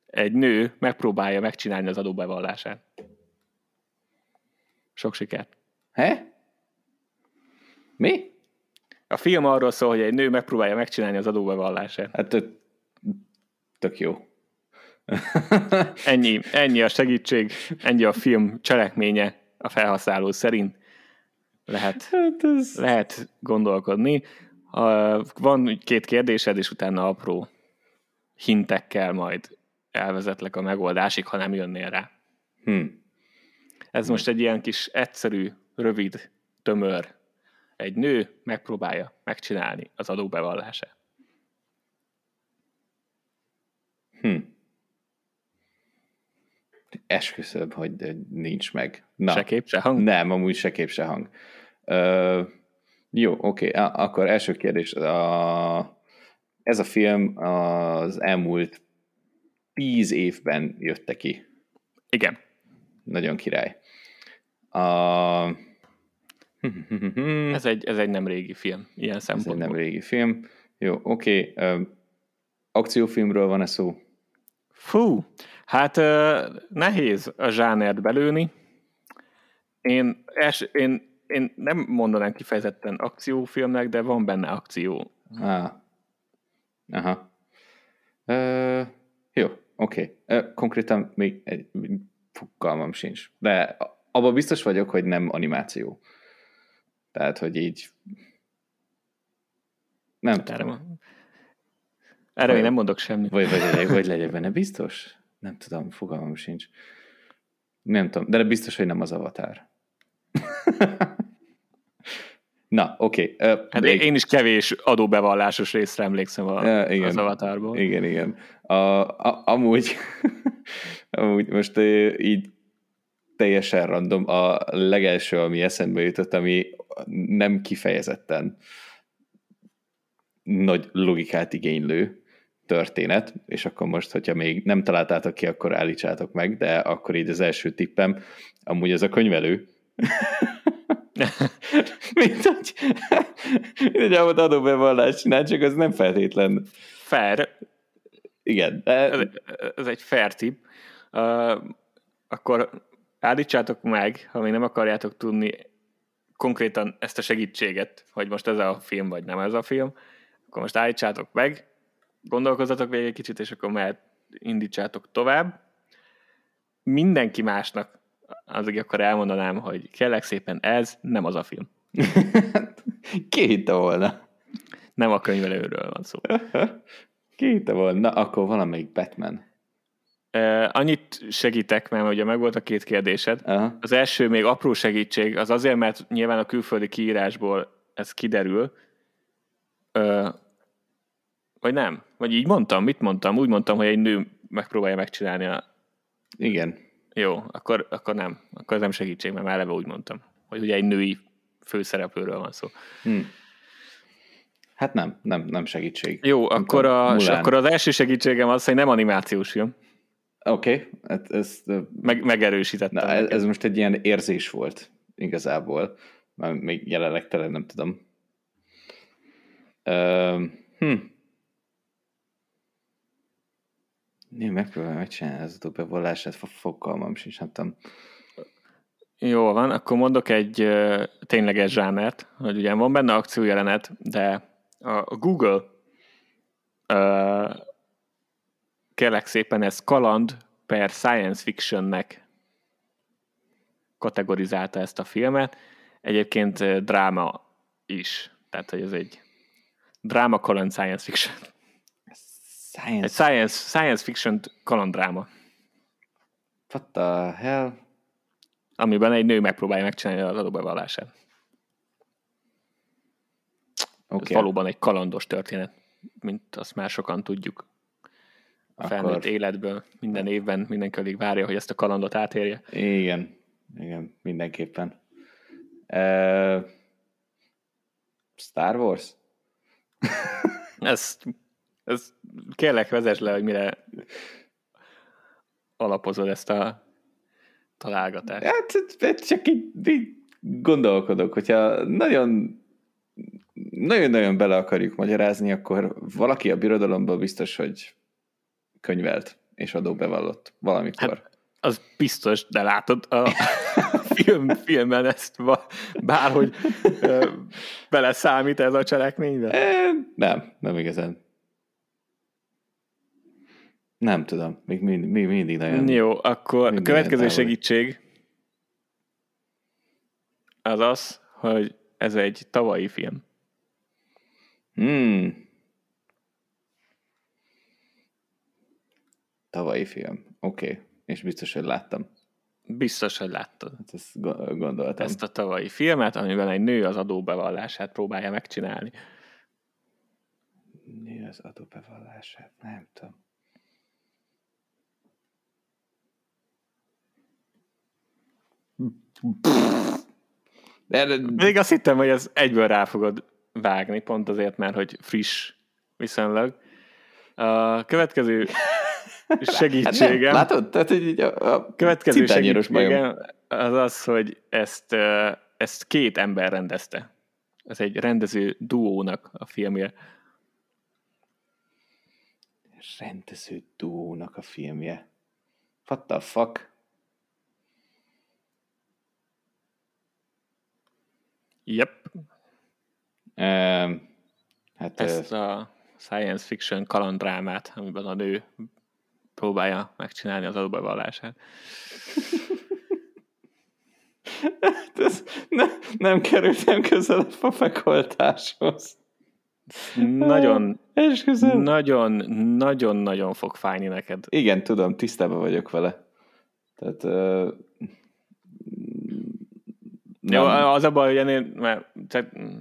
egy nő megpróbálja megcsinálni az adóbevallását. Sok sikert. He? Mi? A film arról szól, hogy egy nő megpróbálja megcsinálni az adóbevallását. Hát tök jó. ennyi, ennyi a segítség, ennyi a film cselekménye a felhasználó szerint. Lehet, hát ez... lehet gondolkodni. Van két kérdésed, és utána apró hintekkel majd elvezetlek a megoldásig, ha nem jönnél rá. Hmm. Ez most egy ilyen kis egyszerű, rövid, tömör. Egy nő megpróbálja megcsinálni az adóbevallását. Hm. Esküszöm, hogy nincs meg. Na, se kép, se hang? Nem, amúgy se kép, se hang. Ö, jó, oké, okay. akkor első kérdés. A, ez a film az elmúlt tíz évben jötte ki. Igen. Nagyon király. A... ez, egy, ez egy nem régi film, ilyen szempontból. Ez egy nem régi film. Jó, oké. Okay. akciófilmről van-e szó? Fú, hát nehéz a zsánert belőni. Én, es, én, én nem mondanám kifejezetten akciófilmnek, de van benne akció. Ah. Aha. Uh, jó, oké. Okay. Uh, konkrétan még egy fogalmam sincs. De abban biztos vagyok, hogy nem animáció. Tehát, hogy így nem hát tudom. Erre még nem mondok semmit. Vagy, vagy, legyek, vagy legyek benne biztos? Nem tudom, fogalmam sincs. Nem tudom, de biztos, hogy nem az avatár. Na, oké. Okay. Uh, hát én is kevés adóbevallásos részre emlékszem a, ja, igen, az avatárból. Igen, igen. A, a, amúgy, amúgy most így teljesen random, a legelső, ami eszembe jutott, ami nem kifejezetten nagy logikát igénylő, történet, és akkor most, hogyha még nem találtátok ki, akkor állítsátok meg, de akkor így az első tippem, amúgy ez a könyvelő. Mint hogy egy adóbevallást csinál, csak az nem feltétlen. Fair. Igen. De... Ez, ez egy fair tip. Uh, akkor állítsátok meg, ha még nem akarjátok tudni konkrétan ezt a segítséget, hogy most ez a film, vagy nem ez a film, akkor most állítsátok meg, gondolkozzatok végig egy kicsit, és akkor mehet, indítsátok tovább. Mindenki másnak azért akkor elmondanám, hogy kérlek szépen ez nem az a film. Ki hitte volna? Nem a könyvelőről van szó. Ki hitte volna? Na, akkor valamelyik Batman. Annyit segítek, mert ugye meg volt a két kérdésed. Uh-huh. Az első még apró segítség, az azért, mert nyilván a külföldi kiírásból ez kiderül. Uh, vagy nem? Vagy így mondtam? Mit mondtam? Úgy mondtam, hogy egy nő megpróbálja megcsinálni a... Igen. Jó, akkor, akkor nem. Akkor ez nem segítség, mert már eleve úgy mondtam. Hogy ugye egy női főszereplőről van szó. Hmm. Hát nem, nem, nem segítség. Jó, akkor, a, akkor az első segítségem az, hogy nem animációs film. Oké, okay. hát ezt... Meg, megerősítettem. Na, ez, ez most egy ilyen érzés volt igazából. Már még jelenleg tele nem tudom. Uh, hm. Én megpróbálom megcsinálni az utóbevallását, fogalmam sincs, nem tudom. Jó van, akkor mondok egy tényleges zsánert, hogy ugye van benne akciójelenet, de a Google uh, kérlek szépen ez kaland per science fictionnek kategorizálta ezt a filmet. Egyébként dráma is, tehát hogy ez egy dráma kaland science fiction. Science. Egy science, science fiction kalandráma. What the hell? amiben egy nő megpróbálja megcsinálni az adóbevallását. Okay. Ez valóban egy kalandos történet, mint azt már sokan tudjuk a felnőtt Akkor... életből. Minden évben mindenki alig várja, hogy ezt a kalandot átérje. Igen, igen, mindenképpen. Uh, Star Wars? ez, ez kérlek, vezess le, hogy mire alapozod ezt a találgatást. Hát, csak így, így gondolkodok, hogyha nagyon nagyon-nagyon bele akarjuk magyarázni, akkor valaki a birodalomban biztos, hogy könyvelt és adóbevallott valamikor. Hát, az biztos, de látod a film, filmen ezt bárhogy beleszámít ez a cselekménybe? Nem, nem igazán. Nem tudom, még mindig, még mindig nagyon... Jó, akkor a következő segítség az az, hogy ez egy tavalyi film. Hmm. Tavalyi film. Oké. Okay. És biztos, hogy láttam. Biztos, hogy láttad. Hát ezt gondoltam. Ezt a tavalyi filmet, amiben egy nő az adóbevallását próbálja megcsinálni. Nő az adóbevallását? Nem tudom. De, Még azt hittem, hogy ez egyből rá fogod vágni, pont azért, mert hogy friss viszonylag. A következő segítségem... Hát látod? Tehát, hogy a, a következő segítségem az az, hogy ezt, ezt két ember rendezte. Ez egy rendező duónak a filmje. Rendező duónak a filmje. What the fuck? Yep. Um, hát Ezt a science fiction kalandrámát, amiben a nő próbálja megcsinálni az adóbevallását. Hát ez ne, nem kerültem közel a fapekoltáshoz. Nagyon, nagyon, nagyon, nagyon fog fájni neked. Igen, tudom, tisztában vagyok vele. Tehát uh, nem. Jó, az a baj, hogy ennél már,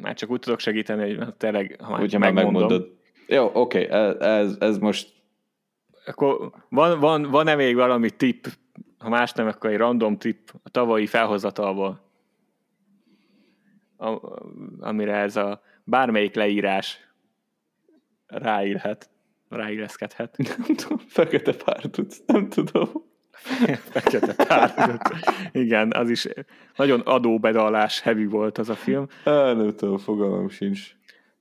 már csak úgy tudok segíteni, hogy tényleg, ha már Úgy, megmondom. megmondod. Jó, oké, okay, ez, ez most... Akkor van, van, van-e még valami tipp, ha más nem, akkor egy random tipp a tavalyi felhozatalból, amire ez a bármelyik leírás ráírhet, ráilleszkedhet. Nem tudom, fekete pár tudsz, nem tudom. Fekete párduc. Igen, az is nagyon adóbedalás heavy volt az a film. Á, nem tudom, fogalmam sincs.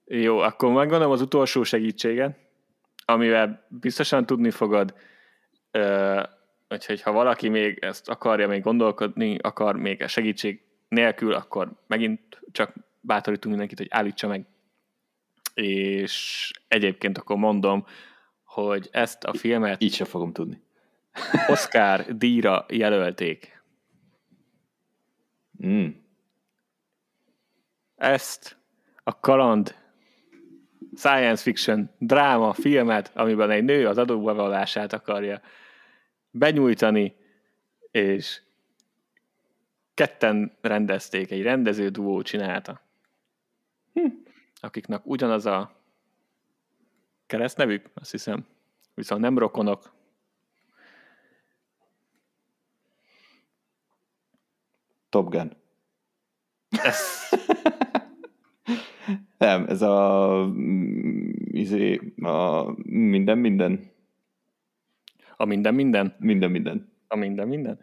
Jó, akkor meggondolom az utolsó segítséget, amivel biztosan tudni fogod, úgyhogy ha valaki még ezt akarja még gondolkodni, akar még segítség nélkül, akkor megint csak bátorítunk mindenkit, hogy állítsa meg. És egyébként akkor mondom, hogy ezt a filmet... Így sem fogom tudni. Oscar díjra jelölték. Mm. Ezt a kaland science fiction dráma filmet, amiben egy nő az adóbevallását akarja benyújtani, és ketten rendezték, egy rendező duó csinálta. Hm. Akiknek ugyanaz a keresztnevük, azt hiszem, viszont nem rokonok, Top Gun. Ez... Nem, ez a, izé, a minden minden. A minden minden? Minden minden. A minden minden?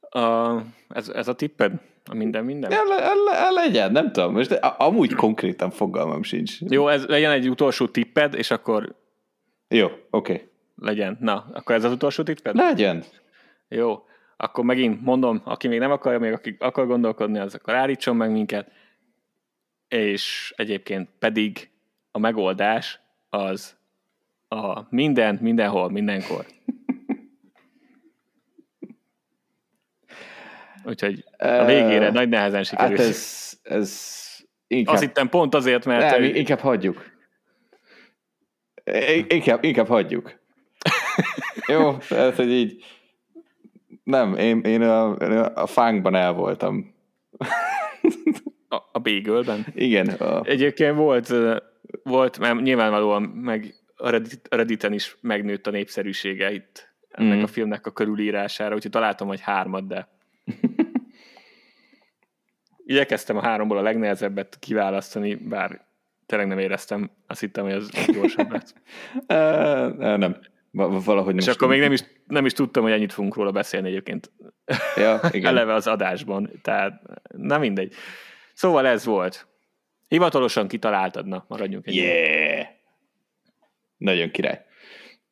A, ez, ez a tipped? A minden minden? El, el, el, legyen, nem tudom. Most amúgy konkrétan fogalmam sincs. Jó, ez legyen egy utolsó tipped, és akkor... Jó, oké. Okay. Legyen. Na, akkor ez az utolsó tipped? Legyen. Jó akkor megint mondom, aki még nem akarja, még aki akar gondolkodni, az akkor állítson meg minket, és egyébként pedig a megoldás az a minden, mindenhol, mindenkor. Úgyhogy a végére uh, nagy nehezen sikerült. Hát ez, ez inkább... Azt hittem pont azért, mert... Nem, inkább hagyjuk. Inkább, inkább hagyjuk. Jó, tehát, hogy így Nem, én, én a, a fánkban el voltam. A, bégölben? Igen. A... Egyébként volt, volt, mert nyilvánvalóan meg a, Reddit, a Redditen is megnőtt a népszerűsége itt ennek mm. a filmnek a körülírására, úgyhogy találtam, hogy hármat, de igyekeztem a háromból a legnehezebbet kiválasztani, bár tényleg nem éreztem, azt hittem, hogy ez gyorsabb lett. uh, nem. Valahogy És akkor még nem is, nem is tudtam, hogy ennyit fogunk róla beszélni egyébként. Ja, igen. Eleve az adásban. Tehát, na mindegy. Szóval ez volt. Hivatalosan kitaláltad, na, maradjunk egy. Yeah! Nagyon király.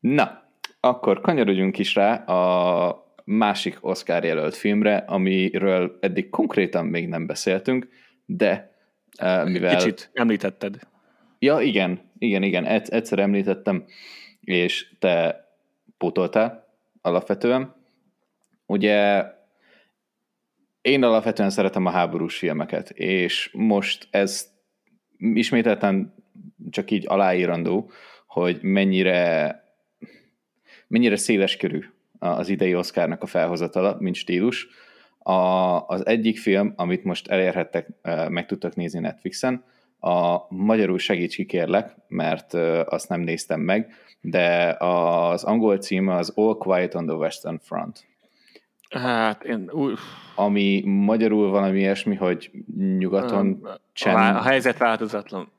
Na, akkor kanyarodjunk is rá a másik Oscar jelölt filmre, amiről eddig konkrétan még nem beszéltünk, de uh, mivel... Kicsit említetted. Ja, igen, igen, igen, egyszer említettem, és te pótoltál alapvetően. Ugye én alapvetően szeretem a háborús filmeket, és most ez ismételten csak így aláírandó, hogy mennyire, mennyire széles körű az idei Oscarnak a felhozatala, mint stílus. A, az egyik film, amit most elérhettek, meg tudtak nézni Netflixen, a magyarul segíts ki mert azt nem néztem meg, de az angol címe az All Quiet on the Western Front. Hát én... Uff. Ami magyarul valami ilyesmi, hogy nyugaton a, csend... A helyzet változatlan.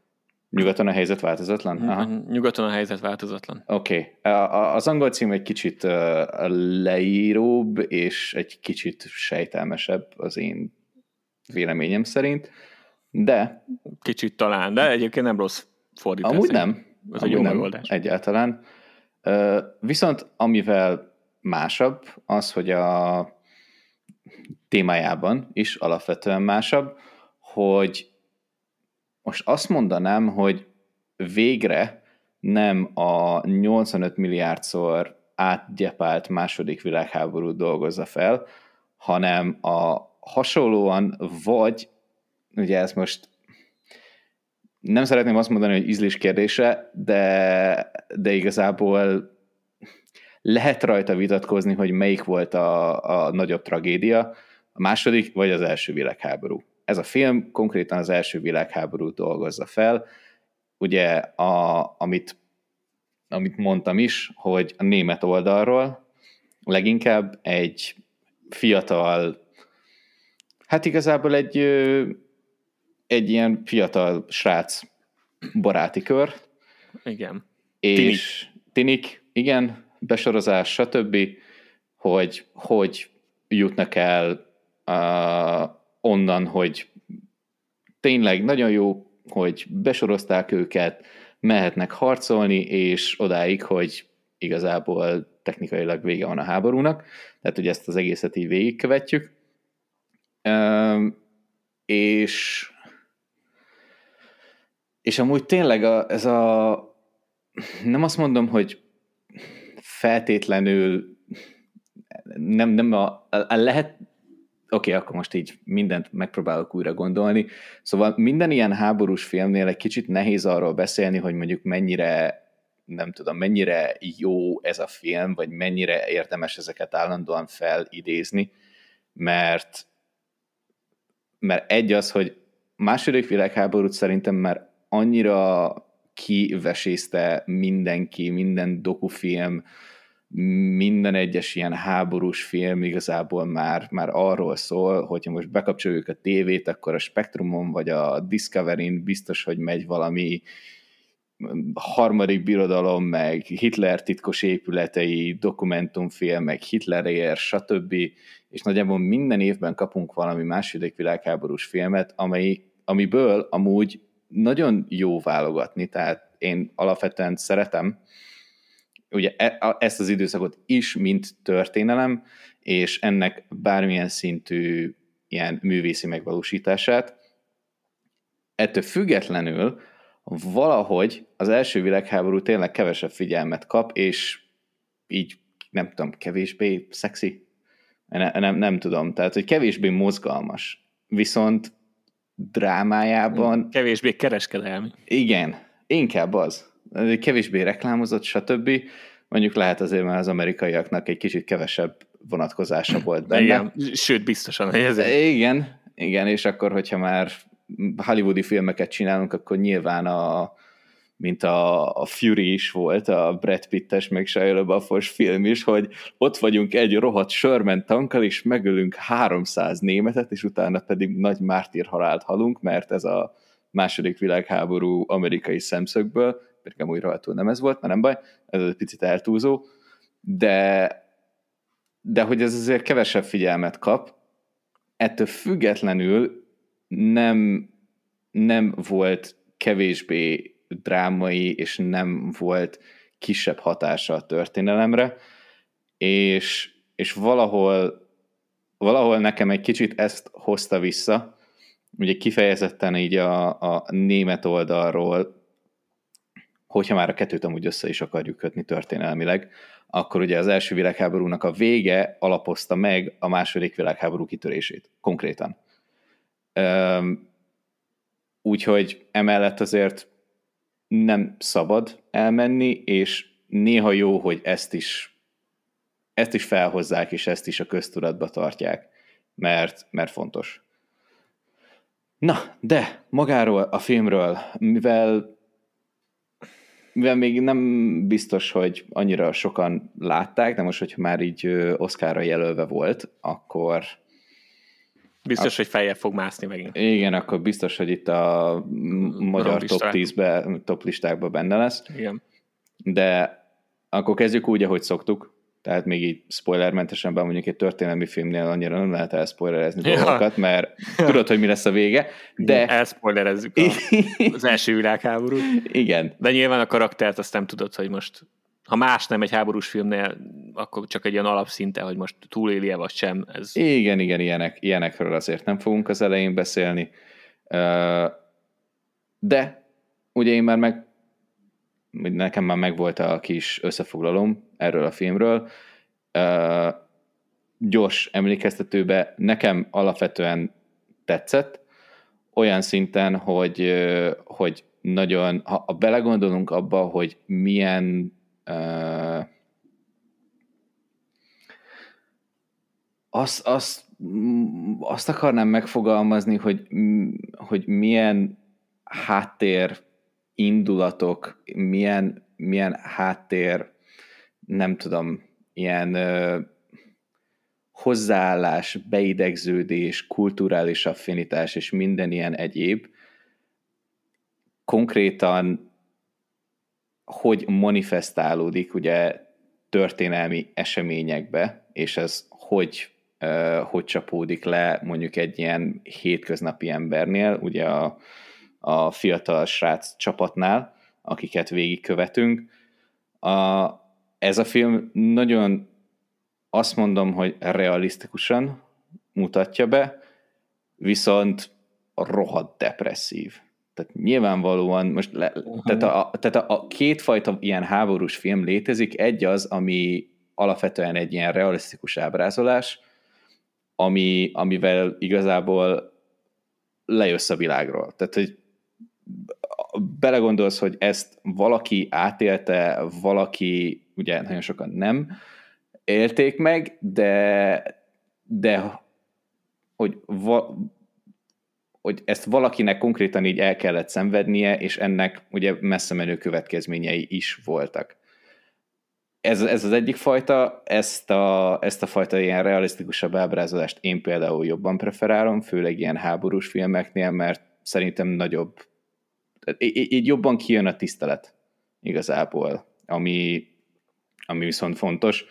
Nyugaton a helyzet változatlan? Mhm, Aha. Nyugaton a helyzet változatlan. Oké. Okay. Az angol cím egy kicsit leíróbb, és egy kicsit sejtelmesebb az én véleményem szerint, de... Kicsit talán, de egyébként nem rossz fordítás. Amúgy nem. Ez egy jó megoldás. Egyáltalán. Viszont amivel másabb, az, hogy a témájában is alapvetően másabb, hogy most azt mondanám, hogy végre nem a 85 milliárdszor átgyepált második világháború dolgozza fel, hanem a hasonlóan vagy, ugye ez most nem szeretném azt mondani, hogy ízlés kérdése, de, de igazából lehet rajta vitatkozni, hogy melyik volt a, a nagyobb tragédia, a második vagy az első világháború. Ez a film konkrétan az első világháborút dolgozza fel, ugye a, amit, amit mondtam is, hogy a német oldalról leginkább egy fiatal, hát igazából egy, egy ilyen fiatal srác baráti kör. Igen. És tinik, tinik igen, besorozás, stb., hogy hogy jutnak el uh, onnan, hogy tényleg nagyon jó, hogy besorozták őket, mehetnek harcolni, és odáig, hogy igazából technikailag vége van a háborúnak, tehát hogy ezt az egészet így végigkövetjük. Um, és és amúgy tényleg a, ez a nem azt mondom, hogy feltétlenül nem, nem a, a lehet, oké, okay, akkor most így mindent megpróbálok újra gondolni. Szóval minden ilyen háborús filmnél egy kicsit nehéz arról beszélni, hogy mondjuk mennyire nem tudom, mennyire jó ez a film, vagy mennyire érdemes ezeket állandóan felidézni, mert mert egy az, hogy második világháborút szerintem már annyira kivesézte mindenki, minden dokufilm, minden egyes ilyen háborús film igazából már, már arról szól, hogyha most bekapcsoljuk a tévét, akkor a Spectrumon vagy a Discovery-n biztos, hogy megy valami harmadik birodalom, meg Hitler titkos épületei, dokumentumfilm, meg Hitlerér, stb. És nagyjából minden évben kapunk valami második világháborús filmet, amely, amiből amúgy nagyon jó válogatni, tehát én alapvetően szeretem, ugye e, ezt az időszakot is, mint történelem, és ennek bármilyen szintű ilyen művészi megvalósítását. Ettől függetlenül valahogy az első világháború tényleg kevesebb figyelmet kap, és így nem tudom, kevésbé szexi? Nem, nem, nem tudom, tehát hogy kevésbé mozgalmas. Viszont drámájában... Kevésbé kereskedelmi. Igen, inkább az kevésbé reklámozott, stb. Mondjuk lehet azért, mert az amerikaiaknak egy kicsit kevesebb vonatkozása volt benne. Igen, sőt, biztosan, hogy ez Igen, igen, és akkor, hogyha már hollywoodi filmeket csinálunk, akkor nyilván a, mint a, a Fury is volt, a Brad Pittes, meg Shia LaBeouf film is, hogy ott vagyunk egy rohadt Sherman tankkal, és megölünk 300 németet, és utána pedig nagy mártír halált halunk, mert ez a második világháború amerikai szemszögből, pedig amúgy rohadtul nem ez volt, mert nem baj, ez egy picit eltúzó, de, de hogy ez azért kevesebb figyelmet kap, ettől függetlenül nem, nem volt kevésbé drámai, és nem volt kisebb hatása a történelemre, és, és valahol, valahol nekem egy kicsit ezt hozta vissza, ugye kifejezetten így a, a német oldalról, hogyha már a kettőt amúgy össze is akarjuk kötni történelmileg, akkor ugye az első világháborúnak a vége alapozta meg a második világháború kitörését, konkrétan. Úgyhogy emellett azért nem szabad elmenni, és néha jó, hogy ezt is, ezt is felhozzák, és ezt is a köztudatba tartják, mert, mert fontos. Na, de magáról a filmről, mivel mivel még nem biztos, hogy annyira sokan látták, de most, hogyha már így Oscarra jelölve volt, akkor Biztos, hogy feljebb fog mászni megint. Igen, akkor biztos, hogy itt a magyar top 10-be, top listákban benne lesz. Igen. De akkor kezdjük úgy, ahogy szoktuk. Tehát még így spoilermentesen, bár mondjuk egy történelmi filmnél annyira nem lehet elspoilerezni ja. dolgokat, mert tudod, hogy mi lesz a vége, de... Elspoilerezzük a, az első világháborút. Igen. De nyilván a karaktert azt nem tudod, hogy most ha más nem egy háborús filmnél, akkor csak egy ilyen alapszinte, hogy most túléli-e vagy sem. Ez... Igen, igen, ilyenek, ilyenekről azért nem fogunk az elején beszélni. De ugye én már meg, nekem már megvolt a kis összefoglalom erről a filmről. Gyors emlékeztetőbe nekem alapvetően tetszett, olyan szinten, hogy, hogy nagyon, ha belegondolunk abba, hogy milyen azt, azt, azt akarnám megfogalmazni, hogy, hogy milyen háttér indulatok, milyen, milyen háttér, nem tudom, ilyen ö, hozzáállás, beidegződés, kulturális affinitás és minden ilyen egyéb. Konkrétan hogy manifestálódik ugye történelmi eseményekbe, és ez hogy, hogy csapódik le mondjuk egy ilyen hétköznapi embernél, ugye a, a fiatal srác csapatnál, akiket végigkövetünk. A, ez a film nagyon azt mondom, hogy realisztikusan mutatja be, viszont rohadt depresszív. Tehát nyilvánvalóan most le, uh-huh. tehát, a, tehát a, a kétfajta ilyen háborús film létezik. Egy az, ami alapvetően egy ilyen realisztikus ábrázolás, ami, amivel igazából lejössz a világról. Tehát, hogy belegondolsz, hogy ezt valaki átélte, valaki, ugye nagyon sokan nem élték meg, de, de hogy va, hogy ezt valakinek konkrétan így el kellett szenvednie, és ennek ugye messze menő következményei is voltak. Ez, ez az egyik fajta, ezt a, ezt a fajta ilyen realisztikusabb ábrázolást én például jobban preferálom, főleg ilyen háborús filmeknél, mert szerintem nagyobb, így jobban kijön a tisztelet igazából, ami, ami viszont fontos,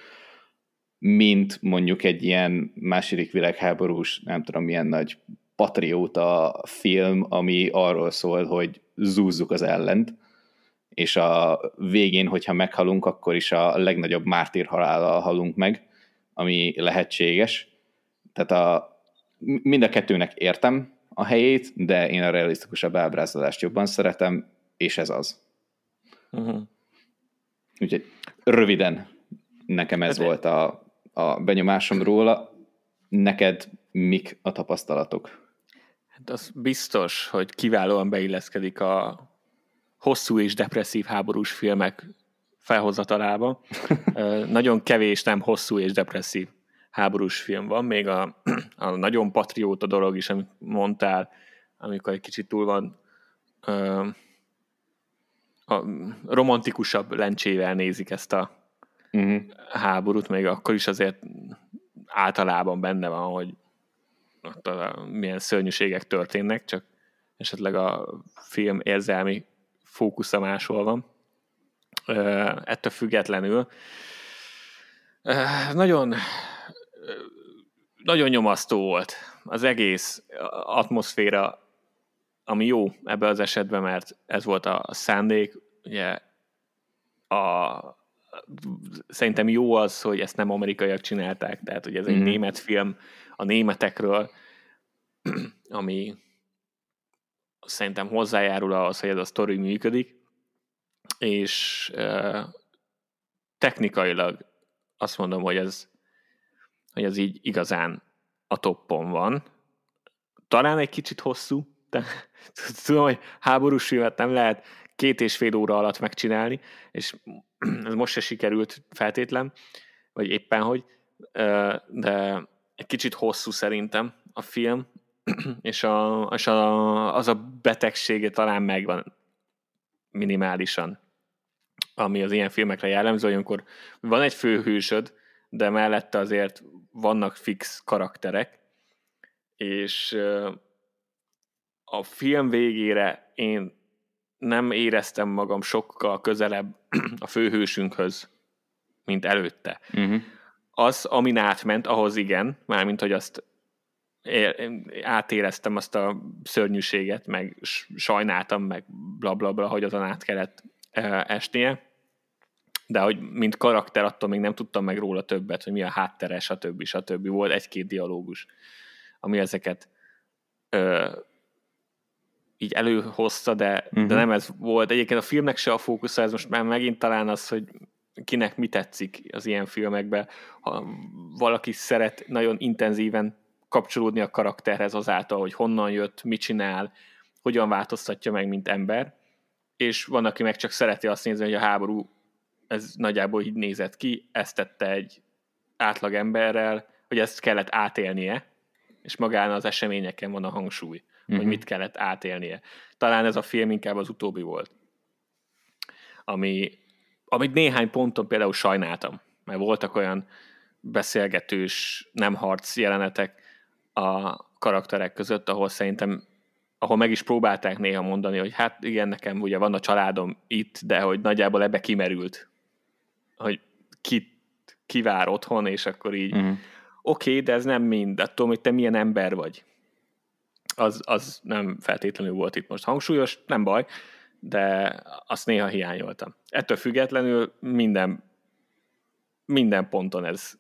mint mondjuk egy ilyen második világháborús, nem tudom milyen nagy patrióta film, ami arról szól, hogy zúzzuk az ellent, és a végén, hogyha meghalunk, akkor is a legnagyobb mártír halállal halunk meg, ami lehetséges. Tehát a, mind a kettőnek értem a helyét, de én a realisztikusabb ábrázolást jobban szeretem, és ez az. Uh-huh. Úgyhogy röviden nekem ez hát volt a, a benyomásom róla. Neked mik a tapasztalatok? Hát az biztos, hogy kiválóan beilleszkedik a hosszú és depresszív háborús filmek felhozatalába. Nagyon kevés nem hosszú és depresszív háborús film van, még a, a nagyon patrióta dolog is, amit mondtál, amikor egy kicsit túl van ö, a romantikusabb lencsével nézik ezt a uh-huh. háborút, még akkor is azért általában benne van, hogy ott a, milyen szörnyűségek történnek, csak esetleg a film érzelmi fókusza máshol van. Ettől függetlenül nagyon nagyon nyomasztó volt az egész atmoszféra, ami jó ebbe az esetben, mert ez volt a szándék, ugye a, szerintem jó az, hogy ezt nem amerikaiak csinálták, tehát hogy ez egy mm. német film a németekről, ami szerintem hozzájárul ahhoz, hogy ez a sztori működik, és technikailag azt mondom, hogy ez, hogy ez így igazán a toppon van. Talán egy kicsit hosszú, de tudom, hogy háborús filmet nem lehet két és fél óra alatt megcsinálni, és ez most se sikerült feltétlen, vagy éppen hogy, de egy kicsit hosszú szerintem a film, és, a, és a, az a betegsége talán megvan minimálisan, ami az ilyen filmekre jellemző, hogy amikor van egy főhősöd, de mellette azért vannak fix karakterek, és a film végére én nem éreztem magam sokkal közelebb a főhősünkhöz, mint előtte. Uh-huh. Az, amin átment, ahhoz igen, mármint, hogy azt átéreztem azt a szörnyűséget, meg sajnáltam, meg bla bla bla, hogy azon át kellett esnie. De hogy mint karakter, attól még nem tudtam meg róla többet, hogy mi a háttere, stb. stb. Volt egy-két dialógus, ami ezeket ö, így előhozta, de, uh-huh. de mhm. nem ez volt. Egyébként a filmnek se a fókusza, ez most már megint talán az, hogy kinek mi tetszik az ilyen filmekben. Ha valaki szeret nagyon intenzíven kapcsolódni a karakterhez azáltal, hogy honnan jött, mit csinál, hogyan változtatja meg, mint ember, és van, aki meg csak szereti azt nézni, hogy a háború ez nagyjából így nézett ki, ezt tette egy átlag emberrel, hogy ezt kellett átélnie, és magán az eseményeken van a hangsúly uh-huh. hogy mhm. mit kellett átélnie. Talán ez a film inkább az utóbbi volt. Ami, amit néhány ponton például sajnáltam, mert voltak olyan beszélgetős, nem harc jelenetek a karakterek között, ahol szerintem ahol meg is próbálták néha mondani, hogy hát igen, nekem ugye van a családom itt, de hogy nagyjából ebbe kimerült, hogy ki, ki vár otthon, és akkor így uh-huh. oké, okay, de ez nem mind, attól, hogy te milyen ember vagy az, az nem feltétlenül volt itt most hangsúlyos, nem baj, de azt néha hiányoltam. Ettől függetlenül minden, minden ponton ez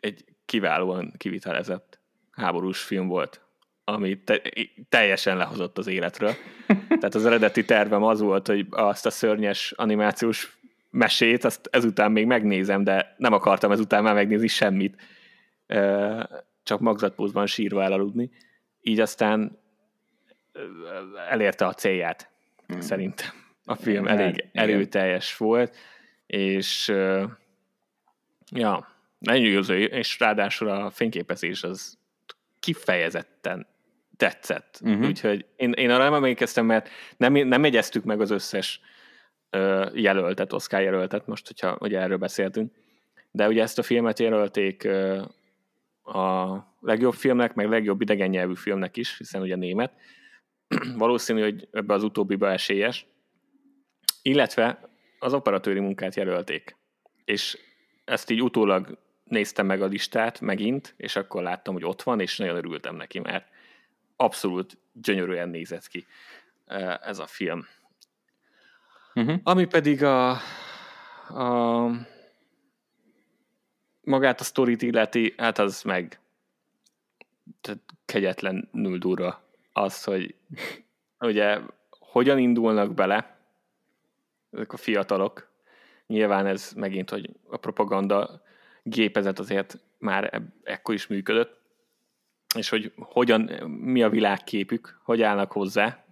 egy kiválóan kivitelezett háborús film volt, ami te, teljesen lehozott az életről. Tehát az eredeti tervem az volt, hogy azt a szörnyes animációs mesét, azt ezután még megnézem, de nem akartam ezután már megnézni semmit. Csak magzatpózban sírva elaludni így aztán elérte a célját, hmm. szerintem. A film elég igen. erőteljes volt, és ja, jó, és ráadásul a fényképezés az kifejezetten tetszett. Uh-huh. Úgyhogy én, én arra nem emlékeztem, mert nem, nem egyeztük meg az összes ö, jelöltet, Oscar jelöltet, most, hogyha ugye erről beszéltünk. De ugye ezt a filmet jelölték ö, a legjobb filmnek, meg legjobb idegen nyelvű filmnek is, hiszen ugye német. Valószínű, hogy ebbe az utóbbiba esélyes. Illetve az operatőri munkát jelölték. És ezt így utólag néztem meg a listát megint, és akkor láttam, hogy ott van, és nagyon örültem neki, mert abszolút gyönyörűen nézett ki e, ez a film. Uh-huh. Ami pedig a, a magát a sztorit illeti, hát az meg tehát kegyetlenül durva az, hogy ugye hogyan indulnak bele ezek a fiatalok. Nyilván ez megint, hogy a propaganda gépezet azért már ekkor is működött, és hogy hogyan, mi a világképük, hogy állnak hozzá,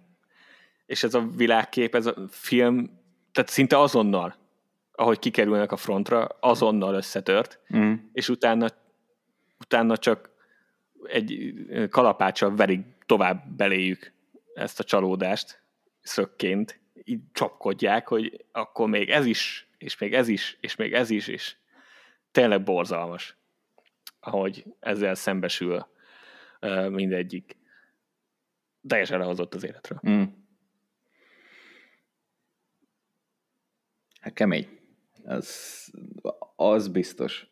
és ez a világkép, ez a film, tehát szinte azonnal ahogy kikerülnek a frontra, azonnal összetört, mm. és utána utána csak egy kalapáccsal verik tovább beléjük ezt a csalódást szökként, így csapkodják, hogy akkor még ez is, és még ez is, és még ez is, és tényleg borzalmas, ahogy ezzel szembesül mindegyik. Teljesen lehozott az életről. Mm. Hát kemény. Az, az biztos.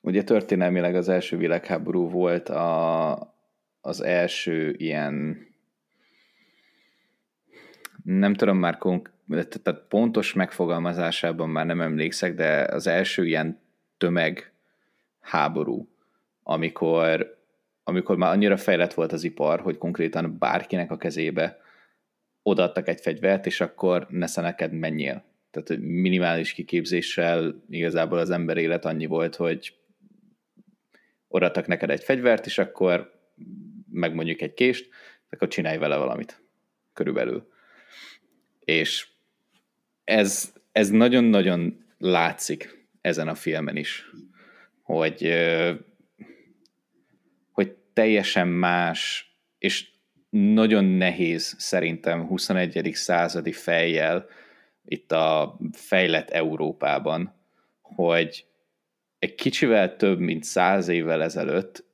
Ugye történelmileg az első világháború volt a, az első ilyen nem tudom már konk- tehát pontos megfogalmazásában már nem emlékszek, de az első ilyen tömeg háború, amikor, amikor már annyira fejlett volt az ipar, hogy konkrétan bárkinek a kezébe odaadtak egy fegyvert, és akkor nesze neked menjél. Tehát minimális kiképzéssel igazából az ember élet annyi volt, hogy odaadtak neked egy fegyvert, és akkor meg mondjuk egy kést, akkor csinálj vele valamit. Körülbelül. És ez, ez nagyon-nagyon látszik ezen a filmen is, hogy, hogy teljesen más, és nagyon nehéz szerintem 21. századi fejjel itt a fejlett Európában, hogy egy kicsivel több, mint száz évvel ezelőtt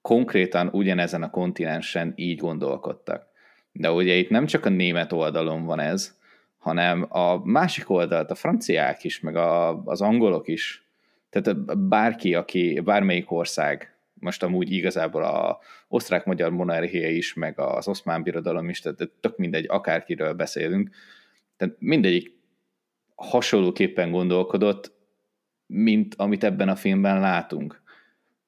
konkrétan ugyanezen a kontinensen így gondolkodtak. De ugye itt nem csak a német oldalon van ez, hanem a másik oldalt, a franciák is, meg a, az angolok is. Tehát bárki, aki, bármelyik ország, most amúgy igazából a osztrák-magyar monarchia is, meg az oszmán birodalom is, tehát tök mindegy, akárkiről beszélünk, tehát mindegyik hasonlóképpen gondolkodott, mint amit ebben a filmben látunk.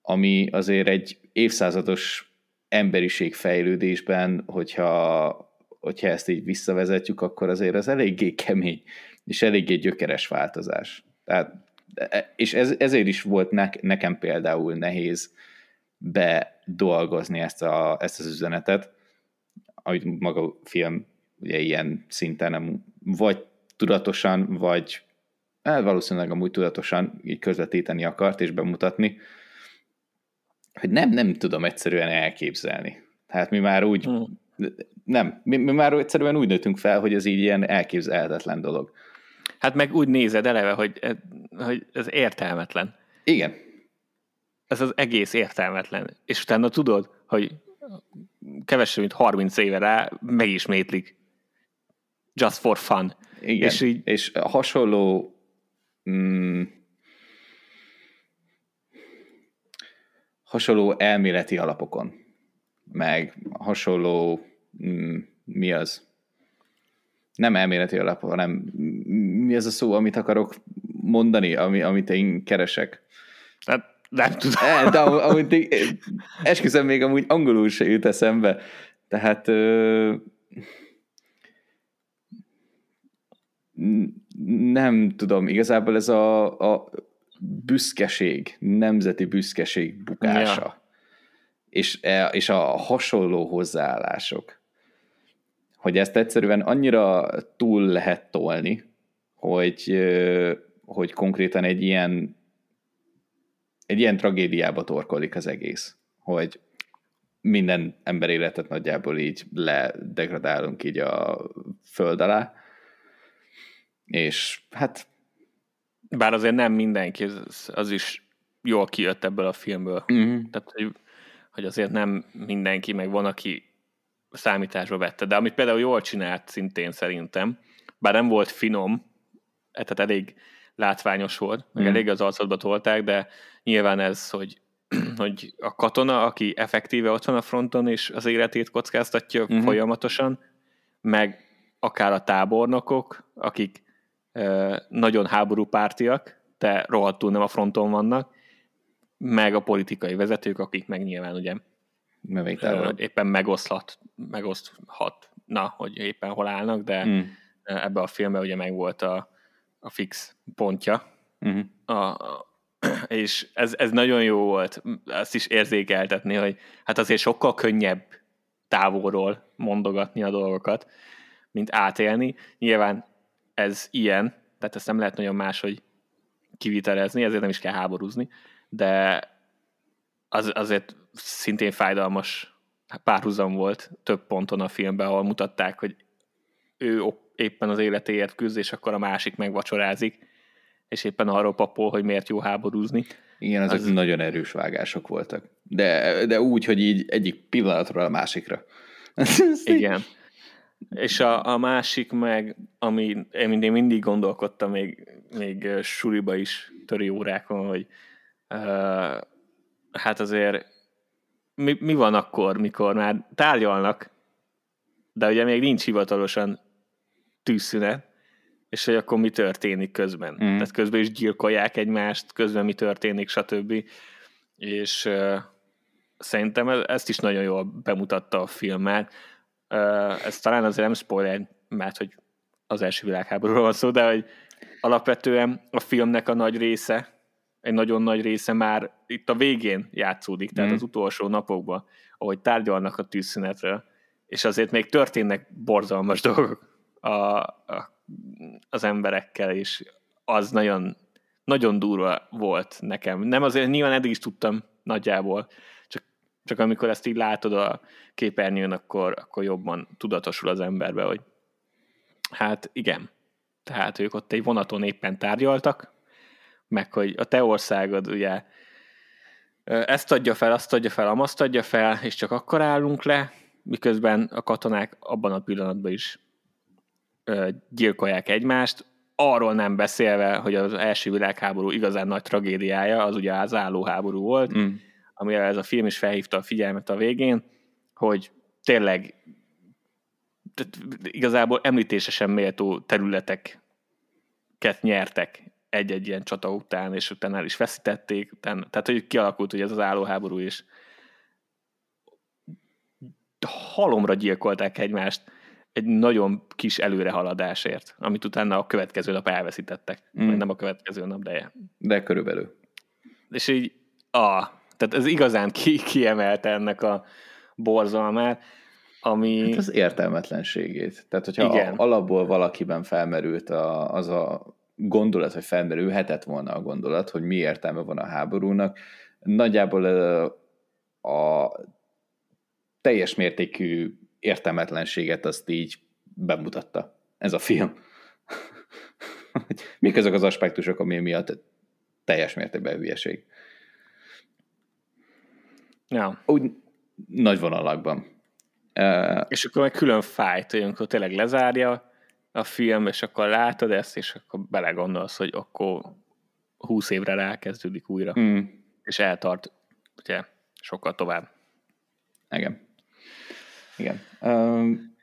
Ami azért egy évszázados emberiség fejlődésben, hogyha, hogyha ezt így visszavezetjük, akkor azért az eléggé kemény, és eléggé gyökeres változás. Tehát, és ez, ezért is volt ne, nekem például nehéz bedolgozni ezt, a, ezt az üzenetet, ahogy maga a film ugye ilyen szinten nem, vagy tudatosan, vagy hát valószínűleg amúgy tudatosan így közvetíteni akart és bemutatni, hogy nem, nem tudom egyszerűen elképzelni. Tehát mi már úgy, hmm. nem, mi, mi már egyszerűen úgy nőttünk fel, hogy ez így ilyen elképzelhetetlen dolog. Hát meg úgy nézed eleve, hogy, hogy ez értelmetlen. Igen. Ez az egész értelmetlen. És utána tudod, hogy kevesebb, mint 30 éve rá megismétlik. Just for fun. Igen, és, így... és hasonló mm, hasonló elméleti alapokon, meg hasonló, mm, mi az? Nem elméleti alap, hanem mi az a szó, amit akarok mondani, ami, amit én keresek? Hát nem tudom. E, de amit én, esküszöm, még amúgy angolul se jut eszembe. Tehát ö, nem tudom, igazából ez a, a büszkeség, nemzeti büszkeség bukása. Ja. És, e, és a hasonló hozzáállások. Hogy ezt egyszerűen annyira túl lehet tolni, hogy, hogy konkrétan egy ilyen egy ilyen tragédiába torkolik az egész, hogy minden ember életet nagyjából így ledegradálunk így a föld alá, és hát bár azért nem mindenki, az, az is jól kijött ebből a filmből. Uh-huh. Tehát, hogy, hogy azért nem mindenki, meg van, aki számításba vette. De amit például jól csinált szintén szerintem, bár nem volt finom, tehát elég látványos volt, meg uh-huh. elég az arcodba tolták, de nyilván ez, hogy, hogy a katona, aki effektíve ott van a fronton, és az életét kockáztatja uh-huh. folyamatosan, meg akár a tábornokok, akik nagyon háborúpártiak, de rohadtul nem a fronton vannak, meg a politikai vezetők, akik meg nyilván ugye éppen megoszthat, megoszthat, na, hogy éppen hol állnak, de mm. ebbe a filmbe ugye meg volt a, a fix pontja. Mm. A, a, és ez, ez nagyon jó volt, ezt is érzékeltetni, hogy hát azért sokkal könnyebb távolról mondogatni a dolgokat, mint átélni. Nyilván ez ilyen, tehát ezt nem lehet nagyon máshogy kivitelezni, ezért nem is kell háborúzni, de az, azért szintén fájdalmas párhuzam volt több ponton a filmben, ahol mutatták, hogy ő éppen az életéért küzd, és akkor a másik megvacsorázik, és éppen arról papol, hogy miért jó háborúzni. Igen, ezek az... nagyon erős vágások voltak. De, de úgy, hogy így egyik pillanatról a másikra. Igen. És a, a másik meg, ami én, mindig gondolkodtam még, még suriba is töri órákon, hogy uh, hát azért mi, mi van akkor, mikor már tárgyalnak, de ugye még nincs hivatalosan tűzszünet, és hogy akkor mi történik közben. Mm. Tehát közben is gyilkolják egymást, közben mi történik, stb. És uh, szerintem ezt is nagyon jól bemutatta a film, mert uh, ez talán azért nem spoiler, mert hogy az első világháborúról van szó, de hogy alapvetően a filmnek a nagy része, egy nagyon nagy része már itt a végén játszódik, tehát mm. az utolsó napokban, ahogy tárgyalnak a tűzszünetről, és azért még történnek borzalmas dolgok a, a, az emberekkel, és az nagyon, nagyon durva volt nekem. Nem azért, nyilván eddig is tudtam nagyjából, csak, amikor ezt így látod a képernyőn, akkor, akkor jobban tudatosul az emberbe, hogy hát igen, tehát ők ott egy vonaton éppen tárgyaltak, meg hogy a te országod ugye ezt adja fel, azt adja fel, amazt adja fel, és csak akkor állunk le, miközben a katonák abban a pillanatban is gyilkolják egymást, arról nem beszélve, hogy az első világháború igazán nagy tragédiája, az ugye az állóháború volt, mm. Amire ez a film is felhívta a figyelmet a végén, hogy tényleg tehát igazából említése sem méltó területeket nyertek egy-egy ilyen csata után, és utána el is veszítették, utána, tehát hogy kialakult hogy ez az állóháború is. Halomra gyilkolták egymást egy nagyon kis előrehaladásért, amit utána a következő nap elveszítettek. Mm. nem a következő nap, de... De körülbelül. És így, ah, tehát ez igazán ki, kiemelte ennek a borzalmát, ami... Hát az értelmetlenségét. Tehát, hogyha Igen. alapból valakiben felmerült a, az a gondolat, hogy felmerülhetett volna a gondolat, hogy mi értelme van a háborúnak, nagyjából a teljes mértékű értelmetlenséget azt így bemutatta ez a film. Mik azok az aspektusok, ami miatt teljes mértékben hülyeség? Ja. Úgy nagy vonalakban. Uh, és akkor meg külön fájt, hogy amikor tényleg lezárja a film, és akkor látod ezt, és akkor belegondolsz, hogy akkor húsz évre rákezdődik újra. Mm. És eltart ugye, sokkal tovább. Igen. Igen. Um,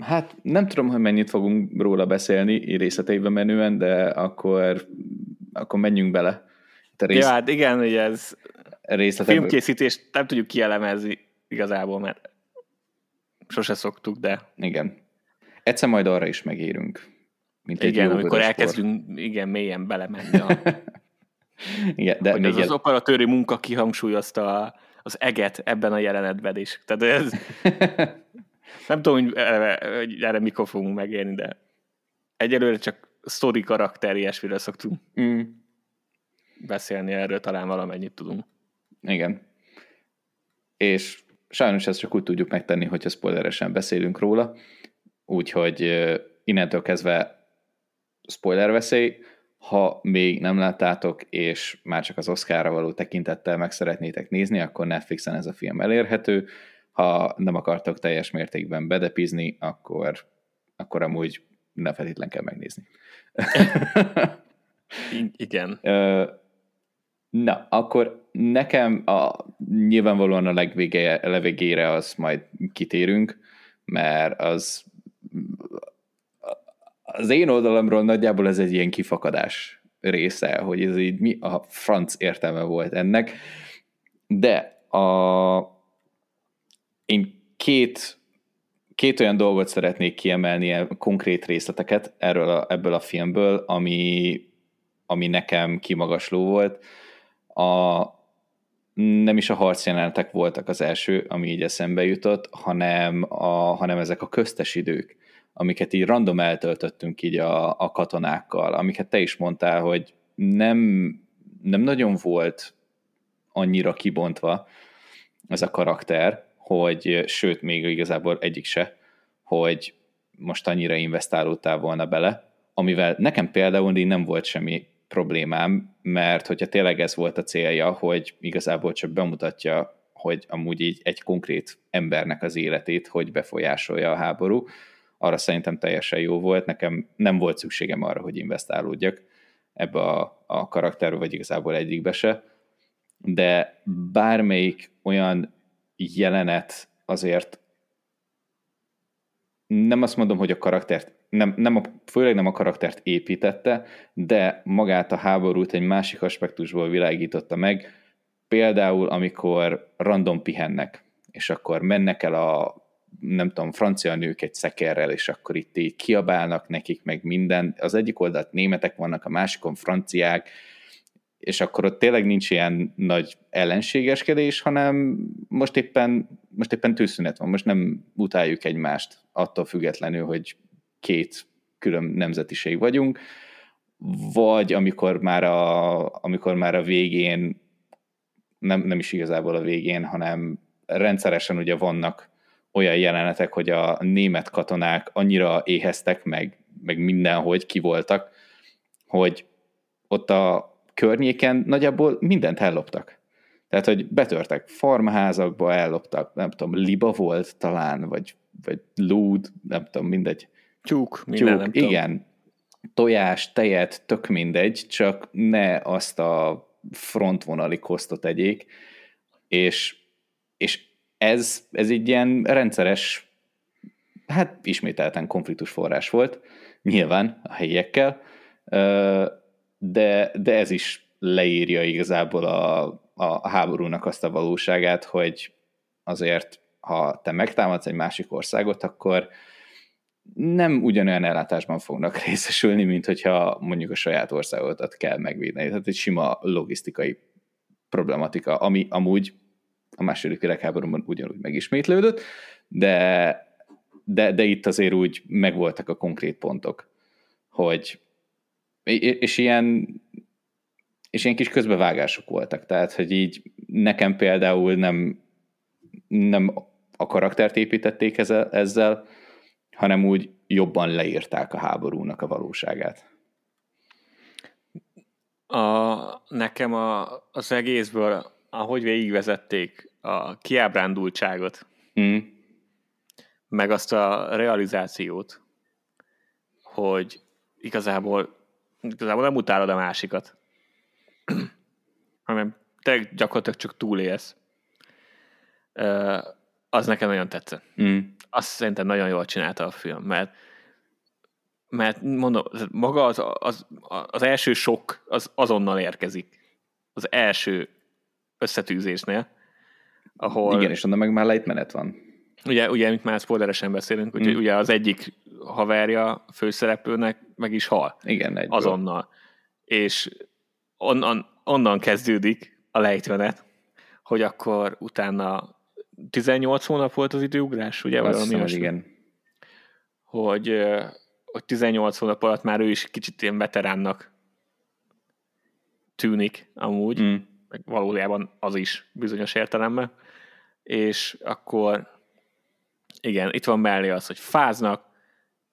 hát nem tudom, hogy mennyit fogunk róla beszélni részleteiben menően, de akkor, akkor menjünk bele. Te rész... Ja, hát igen, hogy ez részletekből... filmkészítést nem tudjuk kielemezni igazából, mert sose szoktuk, de... Igen. Egyszer majd arra is megérünk. Mint igen, egy amikor elkezdünk igen, mélyen belemenni a... igen, de hogy az, az operatőri munka kihangsúlyozta a az eget ebben a jelenetben is. Tehát ez... nem tudom, hogy erre, hogy erre mikor fogunk megérni, de egyelőre csak story karakter, ilyesmiről szoktunk mm. beszélni erről, talán valamennyit tudunk. Igen. És sajnos ezt csak úgy tudjuk megtenni, hogyha spoileresen beszélünk róla, úgyhogy innentől kezdve spoiler veszély, ha még nem láttátok, és már csak az Oscarra való tekintettel meg szeretnétek nézni, akkor Netflixen ez a film elérhető. Ha nem akartok teljes mértékben bedepizni, akkor, akkor amúgy ne feltétlen kell megnézni. Igen. Na, akkor nekem a, nyilvánvalóan a legvége, legvégére az majd kitérünk, mert az az én oldalamról nagyjából ez egy ilyen kifakadás része, hogy ez így mi a franc értelme volt ennek, de a, én két, két olyan dolgot szeretnék kiemelni, konkrét részleteket erről a, ebből a filmből, ami, ami nekem kimagasló volt. A, nem is a harcjelenetek voltak az első, ami így eszembe jutott, hanem, a, hanem ezek a köztes idők amiket így random eltöltöttünk így a, a katonákkal, amiket te is mondtál, hogy nem, nem nagyon volt annyira kibontva ez a karakter, hogy sőt, még igazából egyik se, hogy most annyira investálódtál volna bele, amivel nekem például nem volt semmi problémám, mert hogyha tényleg ez volt a célja, hogy igazából csak bemutatja, hogy amúgy így egy konkrét embernek az életét, hogy befolyásolja a háború, arra szerintem teljesen jó volt, nekem nem volt szükségem arra, hogy investálódjak ebbe a, a karakterbe, vagy igazából egyikbe se, de bármelyik olyan jelenet azért nem azt mondom, hogy a karaktert, nem, nem a, főleg nem a karaktert építette, de magát a háborút egy másik aspektusból világította meg, például amikor random pihennek, és akkor mennek el a nem tudom, francia nők egy szekerrel, és akkor itt így kiabálnak nekik, meg minden. Az egyik oldalt németek vannak, a másikon franciák, és akkor ott tényleg nincs ilyen nagy ellenségeskedés, hanem most éppen, most éppen tűzszünet van, most nem utáljuk egymást attól függetlenül, hogy két külön nemzetiség vagyunk, vagy amikor már a, amikor már a végén, nem, nem is igazából a végén, hanem rendszeresen ugye vannak olyan jelenetek, hogy a német katonák annyira éheztek, meg, meg mindenhogy kivoltak, hogy ott a környéken nagyjából mindent elloptak. Tehát, hogy betörtek farmházakba, elloptak, nem tudom, liba volt talán, vagy, vagy lúd, nem tudom, mindegy. Tyúk, minden, Tyúk, nem igen. Tojás, tejet, tök mindegy, csak ne azt a frontvonali kosztot egyék, és, és ez, ez egy ilyen rendszeres, hát ismételten konfliktus forrás volt, nyilván a helyiekkel, de, de ez is leírja igazából a, a háborúnak azt a valóságát, hogy azért, ha te megtámadsz egy másik országot, akkor nem ugyanolyan ellátásban fognak részesülni, mint hogyha mondjuk a saját országodat kell megvédeni. Tehát egy sima logisztikai problematika, ami amúgy a második világháborúban ugyanúgy megismétlődött, de, de, de itt azért úgy megvoltak a konkrét pontok, hogy és ilyen és ilyen kis közbevágások voltak, tehát, hogy így nekem például nem, nem a karaktert építették ezzel, ezzel, hanem úgy jobban leírták a háborúnak a valóságát. A, nekem a, az egészből ahogy végigvezették a kiábrándultságot, mm. meg azt a realizációt, hogy igazából, igazából nem utálod a másikat, hanem te gyakorlatilag csak túlélsz. Az nekem nagyon tetszett. Mm. Azt szerintem nagyon jól csinálta a film, mert mert mondom, maga az, az, az első sok az azonnal érkezik. Az első összetűzésnél, ahol... Igen, és onnan meg már lejtmenet van. Ugye, ugye mint már spoileresen beszélünk, hogy mm. ugye az egyik haverja főszereplőnek meg is hal. Igen, egyből. Azonnal. És onnan, onnan kezdődik a lejtmenet, hogy akkor utána 18 hónap volt az időugrás, ugye? Azt valami hiszem, igen. Hogy, hogy 18 hónap alatt már ő is kicsit ilyen veteránnak tűnik amúgy. Mm meg valójában az is bizonyos értelemben, és akkor igen, itt van mellé az, hogy fáznak,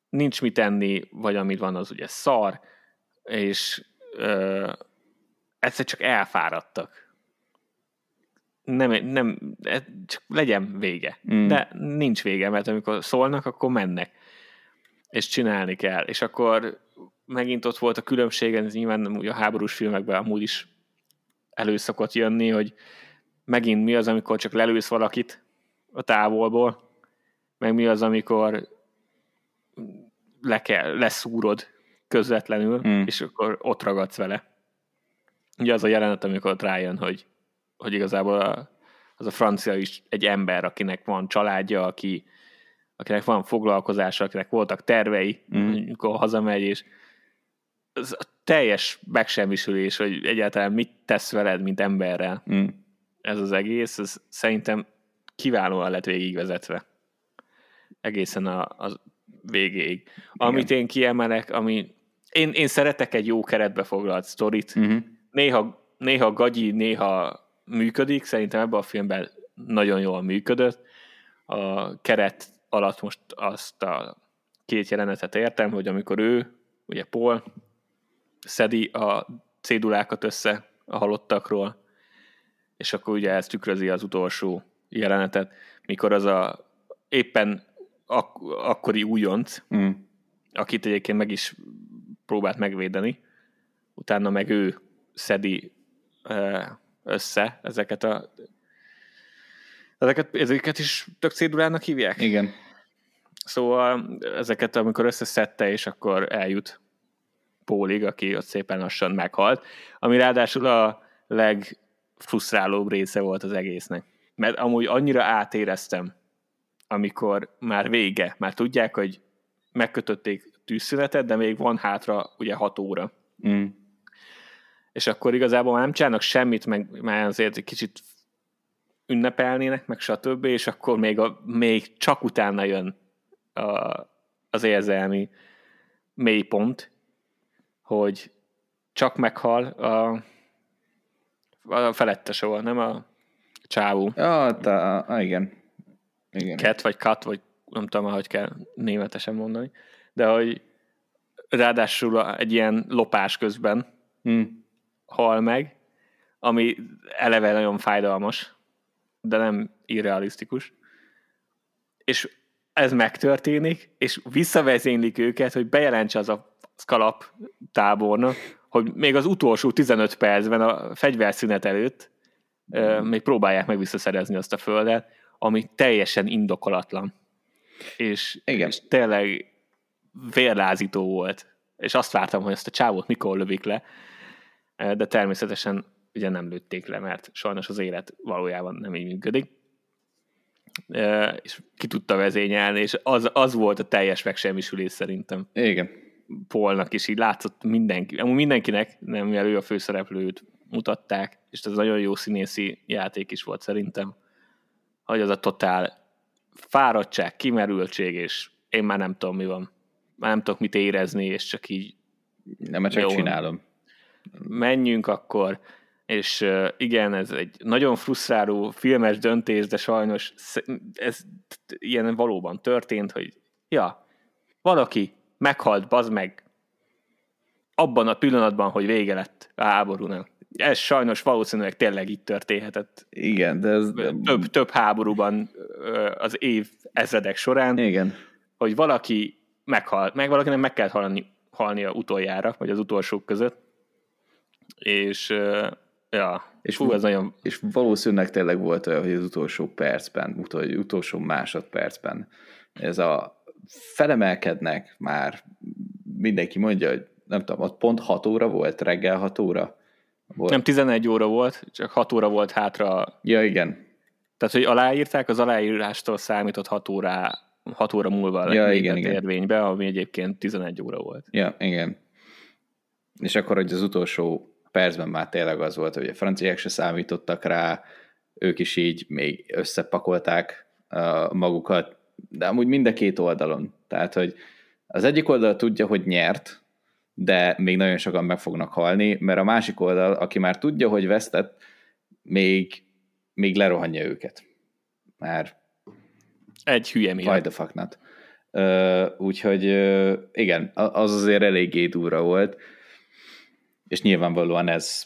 nincs mit enni, vagy amit van, az ugye szar, és ö, egyszer csak elfáradtak. Nem, nem, csak legyen vége. Mm. De nincs vége, mert amikor szólnak, akkor mennek. És csinálni kell. És akkor megint ott volt a különbség, ez nyilván a háborús filmekben amúgy is elő szokott jönni, hogy megint mi az, amikor csak lelősz valakit a távolból, meg mi az, amikor le kell, leszúrod közvetlenül, mm. és akkor ott ragadsz vele. Ugye az a jelenet, amikor ott rájön, hogy, hogy igazából a, az a francia is egy ember, akinek van családja, aki, akinek van foglalkozása, akinek voltak tervei, mm. amikor hazamegy, és az teljes megsemmisülés, hogy egyáltalán mit tesz veled, mint emberrel. Mm. Ez az egész, ez szerintem kiválóan lett végigvezetve. Egészen a, a végéig. Igen. Amit én kiemelek, ami én, én szeretek egy jó keretbe foglalt sztorit. Mm-hmm. Néha, néha gagyi, néha működik, szerintem ebben a filmben nagyon jól működött. A keret alatt most azt a két jelenetet értem, hogy amikor ő, ugye Paul, szedi a cédulákat össze a halottakról, és akkor ugye ez tükrözi az utolsó jelenetet, mikor az a éppen ak- akkori újonc, mm. akit egyébként meg is próbált megvédeni, utána meg ő szedi össze ezeket a ezeket, ezeket is tök cédulának hívják? Igen. Szóval ezeket, amikor összeszedte, és akkor eljut Pólig, aki ott szépen lassan meghalt, ami ráadásul a legfrusztrálóbb része volt az egésznek. Mert amúgy annyira átéreztem, amikor már vége, már tudják, hogy megkötötték tűzszünetet, de még van hátra ugye hat óra. Mm. És akkor igazából már nem csinálnak semmit, meg már azért egy kicsit ünnepelnének, meg stb., és akkor még, a, még csak utána jön a, az érzelmi mélypont, hogy csak meghal a, a felettes volt, nem a csávó. Ja, ta, igen. igen. Cat vagy kat, vagy nem tudom, hogy kell németesen mondani, de hogy ráadásul egy ilyen lopás közben hmm. Hal meg, ami eleve nagyon fájdalmas, de nem irrealisztikus. És ez megtörténik, és visszavezénylik őket, hogy bejelentse az a Skalap tábornak, hogy még az utolsó 15 percben a fegyverszünet előtt mm. még próbálják meg visszaszerezni azt a földet, ami teljesen indokolatlan. És, Igen. és tényleg vérlázító volt. És azt vártam, hogy ezt a csávót mikor lövik le, de természetesen ugye nem lőtték le, mert sajnos az élet valójában nem így működik. És ki tudta vezényelni, és az, az volt a teljes megsemmisülés szerintem. Igen. Polnak is így látszott mindenki, amúgy mindenkinek, nem mivel ő a főszereplőt mutatták, és ez nagyon jó színészi játék is volt szerintem, hogy az a totál fáradtság, kimerültség, és én már nem tudom, mi van. Már nem tudok mit érezni, és csak így... Nem, csak jó, csinálom. Menjünk akkor, és igen, ez egy nagyon frusztráló filmes döntés, de sajnos ez ilyen valóban történt, hogy ja, valaki meghalt, bazd meg, abban a pillanatban, hogy vége lett a háborúnak. Ez sajnos valószínűleg tényleg itt történhetett. Igen, de ez... Több, több háborúban az év ezredek során. Igen. Hogy valaki meghalt, meg valakinek meg kellett halni, halnia utoljára, vagy az utolsók között. És ja, és, Fú, ez nagyon... és valószínűleg tényleg volt olyan, hogy az utolsó percben, utol, utolsó másodpercben ez a felemelkednek már, mindenki mondja, hogy nem tudom, ott pont 6 óra volt, reggel 6 óra? Volt. Nem 11 óra volt, csak 6 óra volt hátra. Ja, igen. Tehát, hogy aláírták, az aláírástól számított 6 óra, 6 óra múlva ja, igen, igen. érvénybe, ami egyébként 11 óra volt. Ja, igen. És akkor, hogy az utolsó percben már tényleg az volt, hogy a franciák se számítottak rá, ők is így még összepakolták uh, magukat, de amúgy mind a két oldalon. Tehát, hogy az egyik oldal tudja, hogy nyert, de még nagyon sokan meg fognak halni, mert a másik oldal, aki már tudja, hogy vesztett, még, még lerohanja őket. Már egy hülye miatt. Why the fuck not. Uh, úgyhogy uh, igen, az azért eléggé durva volt, és nyilvánvalóan ez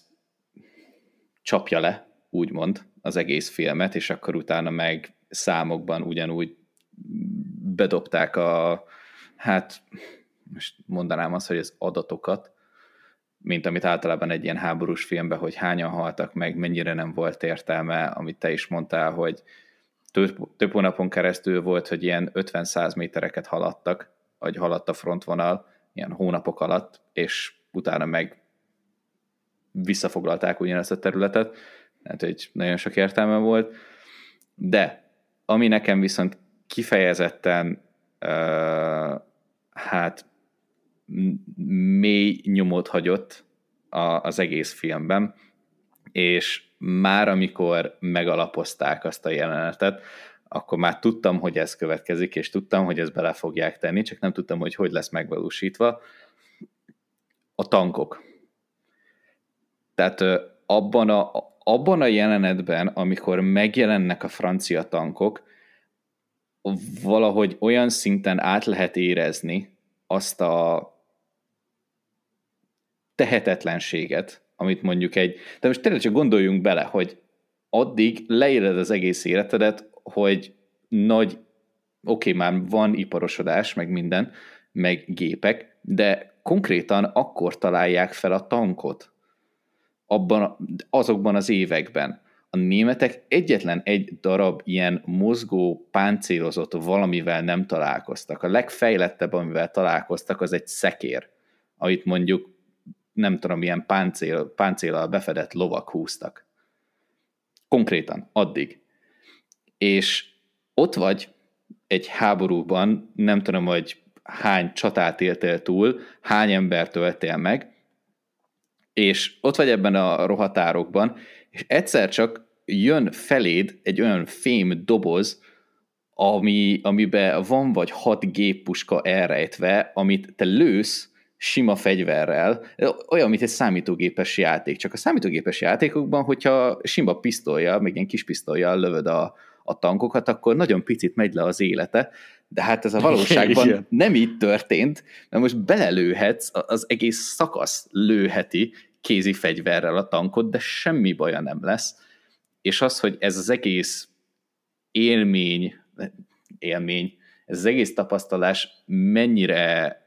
csapja le, úgymond, az egész filmet, és akkor utána meg számokban ugyanúgy bedobták a, hát most mondanám azt, hogy az adatokat, mint amit általában egy ilyen háborús filmben, hogy hányan haltak meg, mennyire nem volt értelme, amit te is mondtál, hogy több, több hónapon keresztül volt, hogy ilyen 50-100 métereket haladtak, vagy haladt a frontvonal, ilyen hónapok alatt, és utána meg visszafoglalták ugyanezt a területet, tehát hogy nagyon sok értelme volt, de ami nekem viszont kifejezetten uh, hát mély nyomot hagyott a, az egész filmben, és már amikor megalapozták azt a jelenetet, akkor már tudtam, hogy ez következik, és tudtam, hogy ezt bele fogják tenni, csak nem tudtam, hogy hogy lesz megvalósítva. A tankok. Tehát abban a, abban a jelenetben, amikor megjelennek a francia tankok, valahogy olyan szinten át lehet érezni azt a tehetetlenséget, amit mondjuk egy... De most tényleg csak gondoljunk bele, hogy addig leéled az egész életedet, hogy nagy, oké, okay, már van iparosodás, meg minden, meg gépek, de konkrétan akkor találják fel a tankot, abban, azokban az években. A németek egyetlen egy darab ilyen mozgó, páncélozott valamivel nem találkoztak. A legfejlettebb, amivel találkoztak, az egy szekér, amit mondjuk nem tudom, milyen páncél, páncélal befedett lovak húztak. Konkrétan, addig. És ott vagy egy háborúban, nem tudom, hogy hány csatát éltél túl, hány embert öltél meg, és ott vagy ebben a rohatárokban, és egyszer csak jön feléd egy olyan fém doboz, ami, amiben van vagy hat géppuska elrejtve, amit te lősz sima fegyverrel, olyan, mint egy számítógépes játék. Csak a számítógépes játékokban, hogyha sima pisztolya, még ilyen kis pisztolya lövöd a, a tankokat, akkor nagyon picit megy le az élete, de hát ez a valóságban nem így történt, mert most belelőhetsz, az egész szakasz lőheti kézi fegyverrel a tankot, de semmi baja nem lesz. És az, hogy ez az egész élmény, élmény, ez az egész tapasztalás mennyire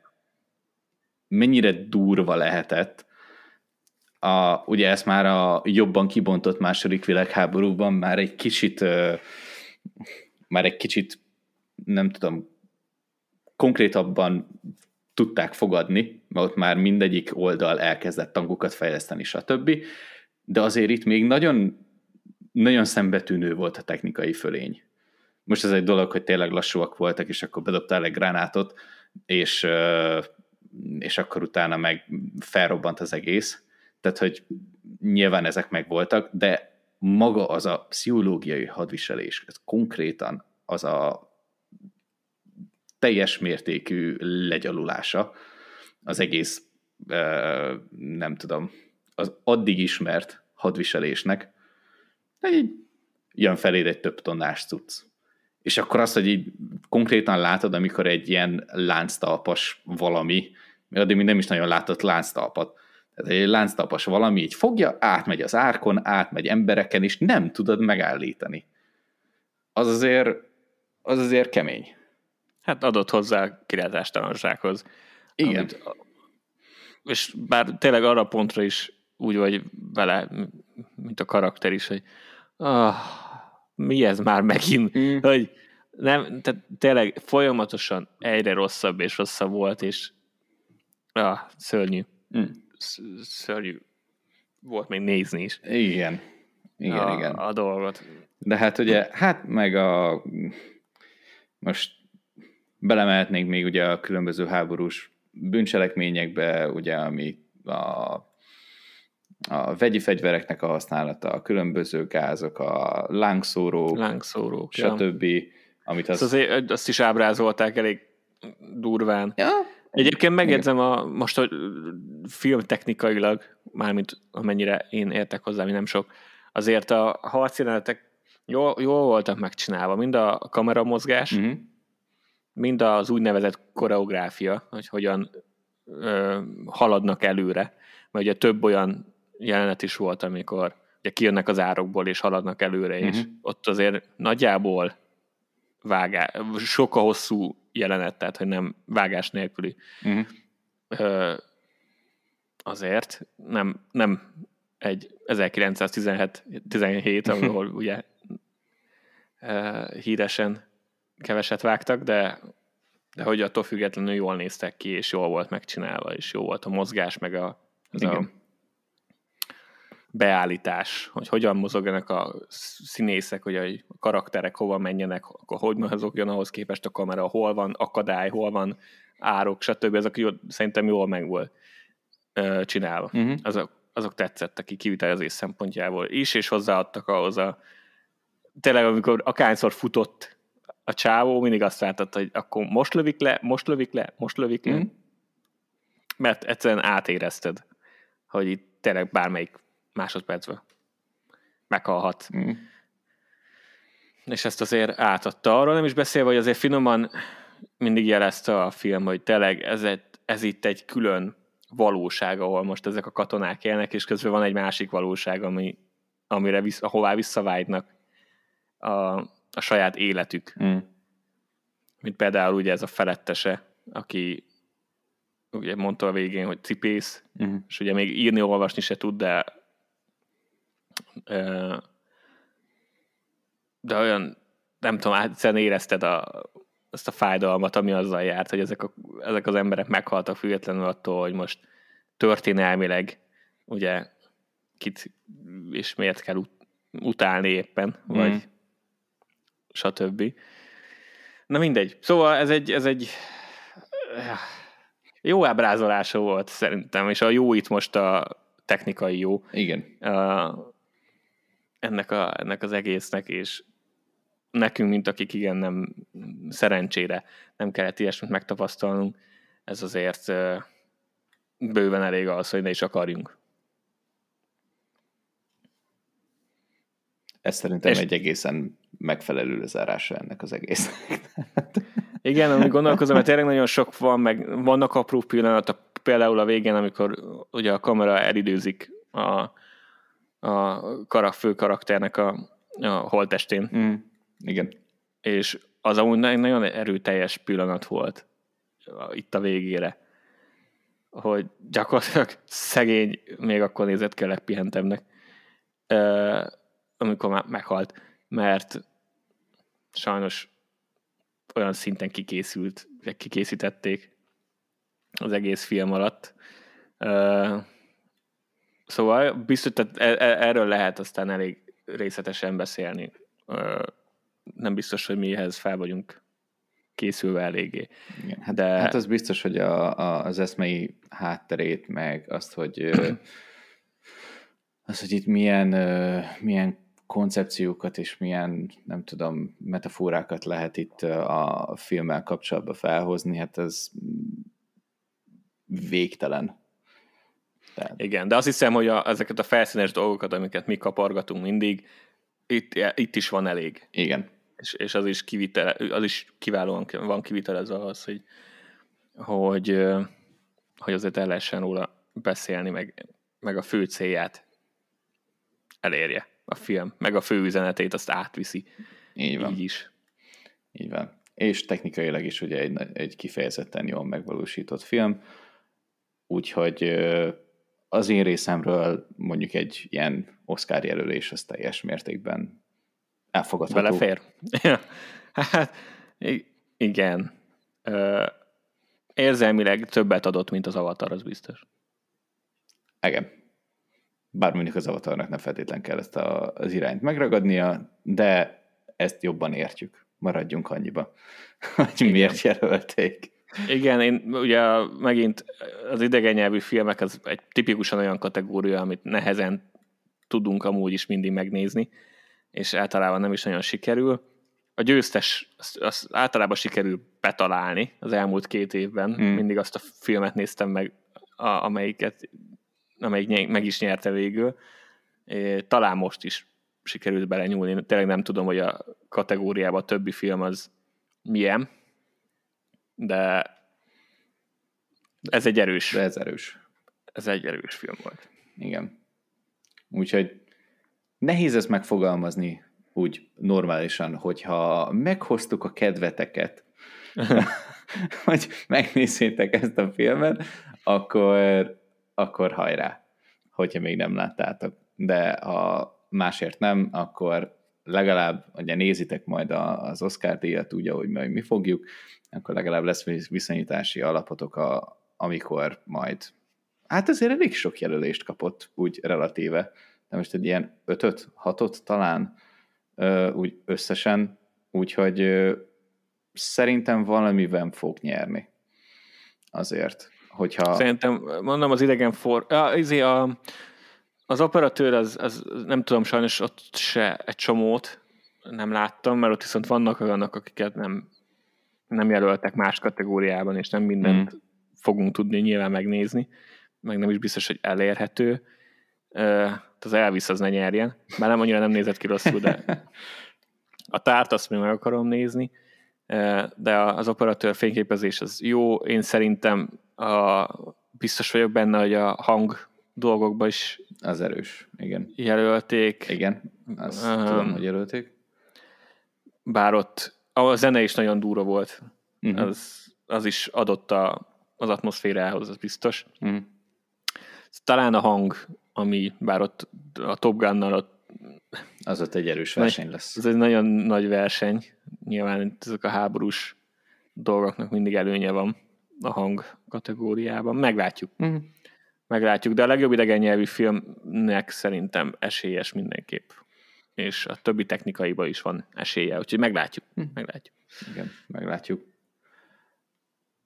mennyire durva lehetett. A, ugye ezt már a jobban kibontott második világháborúban már egy kicsit már egy kicsit nem tudom, konkrétabban tudták fogadni, mert ott már mindegyik oldal elkezdett tankokat fejleszteni, stb. De azért itt még nagyon, nagyon szembetűnő volt a technikai fölény. Most ez egy dolog, hogy tényleg lassúak voltak, és akkor bedobtál egy gránátot, és, és akkor utána meg felrobbant az egész. Tehát, hogy nyilván ezek meg voltak, de maga az a pszichológiai hadviselés, ez konkrétan az a teljes mértékű legyalulása az egész, nem tudom, az addig ismert hadviselésnek, de így jön feléd egy több tonnás cucc. És akkor azt, hogy így konkrétan látod, amikor egy ilyen lánctalpas valami, mert addig még nem is nagyon látott lánctalpat, tehát egy lánctalpas valami így fogja, átmegy az árkon, átmegy embereken, és nem tudod megállítani. Az azért, az azért kemény. Hát adott hozzá kilátástalansághoz. Igen. Amit, és bár tényleg arra a pontra is úgy vagy vele, mint a karakter is, hogy ah, mi ez már megint, mm. hogy nem, tehát tényleg folyamatosan egyre rosszabb és rosszabb volt, és ah, szörnyű. Mm. Szörnyű volt még nézni is. Igen. Igen, a, igen. A dolgot. De hát ugye, hát meg a most belemehetnénk még ugye a különböző háborús bűncselekményekbe, ugye, ami a, a vegyi fegyvereknek a használata, a különböző gázok, a lángszórók, lángszórók stb. Ja. Amit az... Azért, azt is ábrázolták elég durván. Ja, Egyébként megjegyzem a, most a filmtechnikailag, mármint amennyire én értek hozzá, mi nem sok, azért a harcjelenetek jól, jól voltak megcsinálva, mind a kameramozgás, uh-huh mind az úgynevezett koreográfia, hogy hogyan ö, haladnak előre, mert ugye több olyan jelenet is volt, amikor ugye kijönnek az árokból és haladnak előre, uh-huh. és mhm. ott azért nagyjából vágá, sokkal hosszú jelenet, tehát hogy nem vágás nélküli. Uh-huh. Ö, azért nem, nem egy 1917, 17, ahol ugye híresen keveset vágtak, de, de hogy attól függetlenül jól néztek ki, és jól volt megcsinálva, és jó volt a mozgás, meg a, az a beállítás, hogy hogyan mozogjanak a színészek, hogy a karakterek hova menjenek, akkor hogy mozogjon ahhoz képest a kamera, hol van akadály, hol van árok, stb. Ezek jó, szerintem jól meg volt csinálva. Uh-huh. Azok, azok tetszettek ki kivitelezés szempontjából is, és hozzáadtak ahhoz a tényleg, amikor akárszor futott a csávó mindig azt váltott, hogy akkor most lövik le, most lövik le, most lövik le. Mm. Mert egyszerűen átérezted, hogy itt tényleg bármelyik másodpercben meghalhat. Mm. És ezt azért átadta. Arról nem is beszélve, hogy azért finoman mindig jelezte a film, hogy tényleg ez, ez itt egy külön valóság, ahol most ezek a katonák élnek, és közben van egy másik valóság, ami, amire visz, ahová visszavágynak a, a saját életük. Mm. Mint például ugye ez a felettese, aki ugye mondta a végén, hogy cipész, uh-huh. és ugye még írni, olvasni se tud, de de olyan, nem tudom, egyszerűen érezted a, azt a fájdalmat, ami azzal járt, hogy ezek, a, ezek az emberek meghaltak függetlenül attól, hogy most történelmileg ugye kit és miért kell ut- utálni éppen, vagy mm. Stb. Na mindegy. Szóval ez egy, ez egy jó ábrázolása volt szerintem, és a jó itt most a technikai jó. Igen. Uh, ennek, a, ennek az egésznek, és nekünk, mint akik igen, nem szerencsére nem kellett ilyesmit megtapasztalnunk, ez azért uh, bőven elég az, hogy ne is akarjunk. Ez szerintem és... egy egészen megfelelő lezárása ennek az egésznek. Igen, amit gondolkozom, mert tényleg nagyon sok van, meg vannak apró pillanatok, például a végén, amikor ugye a kamera elidőzik a, a karak, fő karakternek a, a holtestén. Mm, igen. És az amúgy nagyon erőteljes pillanat volt itt a végére, hogy gyakorlatilag szegény, még akkor nézett ki a legpihentebbnek, amikor már meghalt, mert sajnos olyan szinten kikészült, kikészítették az egész film alatt. Szóval biztos, tehát e, e, erről lehet aztán elég részletesen beszélni. Nem biztos, hogy mi ehhez fel vagyunk készülve eléggé. Igen, hát, De... hát az biztos, hogy a, a, az eszmei hátterét, meg azt, hogy az, hogy itt milyen, milyen koncepciókat és milyen, nem tudom, metaforákat lehet itt a filmmel kapcsolatban felhozni, hát ez végtelen. Tehát... Igen, de azt hiszem, hogy a, ezeket a felszínes dolgokat, amiket mi kapargatunk mindig, itt, itt is van elég. Igen. És, és az, is kivitele, az is kiválóan van kivitelezve az, hogy, hogy, hogy azért el lehessen róla beszélni, meg, meg a fő célját elérje a film, meg a fő üzenetét azt átviszi. Így van. Így is. Így van. És technikailag is ugye egy, egy kifejezetten jól megvalósított film, úgyhogy az én részemről mondjuk egy ilyen Oscar jelölés az teljes mértékben elfogadható. Belefér? hát igen. Érzelmileg többet adott, mint az Avatar, az biztos. Igen bár mondjuk az avatarnak nem feltétlen kell ezt a, az irányt megragadnia, de ezt jobban értjük. Maradjunk annyiba, hogy Igen. miért jelölték. Igen, én ugye megint az idegen nyelvű filmek az egy tipikusan olyan kategória, amit nehezen tudunk amúgy is mindig megnézni, és általában nem is nagyon sikerül. A győztes, az, az általában sikerül betalálni az elmúlt két évben. Hmm. Mindig azt a filmet néztem meg, a, amelyiket amelyik meg is nyerte végül. Talán most is sikerült bele nyúlni. Tényleg nem tudom, hogy a kategóriában a többi film az milyen, de ez egy erős. De ez erős. Ez egy erős film volt. Igen. Úgyhogy nehéz ezt megfogalmazni úgy normálisan, hogyha meghoztuk a kedveteket, hogy megnézzétek ezt a filmet, akkor akkor hajrá, hogyha még nem láttátok. De ha másért nem, akkor legalább, ugye nézitek majd az Oscar díjat, úgy, ahogy majd mi fogjuk, akkor legalább lesz viszonyítási alapotok, a, amikor majd, hát azért elég sok jelölést kapott, úgy relatíve, de most egy ilyen ötöt, hatot talán, úgy összesen, úgyhogy szerintem valamiben fog nyerni. Azért hogyha... Szerintem, mondom, az idegen for... Ja, izé a, az operatőr, az, az, nem tudom, sajnos ott se egy csomót nem láttam, mert ott viszont vannak olyanok, akiket nem, nem jelöltek más kategóriában, és nem mindent mm. fogunk tudni nyilván megnézni, meg nem is biztos, hogy elérhető. az Elvis az ne nyerjen, mert nem annyira nem nézett ki rosszul, de a tárt azt még meg akarom nézni, de az operatőr fényképezés az jó, én szerintem a, biztos vagyok benne, hogy a hang dolgokba is az erős, igen. Jelölték. Igen, azt um, tudom, hogy jelölték. Bár ott a zene is nagyon durva volt. Uh-huh. Az, az is adott a, az atmoszférához, az biztos. Uh-huh. Talán a hang, ami bár ott a Top Gun-nal ott az ott egy erős verseny lesz. Ez egy nagyon nagy verseny. Nyilván ezek a háborús dolgoknak mindig előnye van a hang kategóriában. Meglátjuk. Uh-huh meglátjuk, de a legjobb idegen nyelvű filmnek szerintem esélyes mindenképp. És a többi technikaiba is van esélye, úgyhogy meglátjuk. Hm. Meglátjuk. Igen, meglátjuk.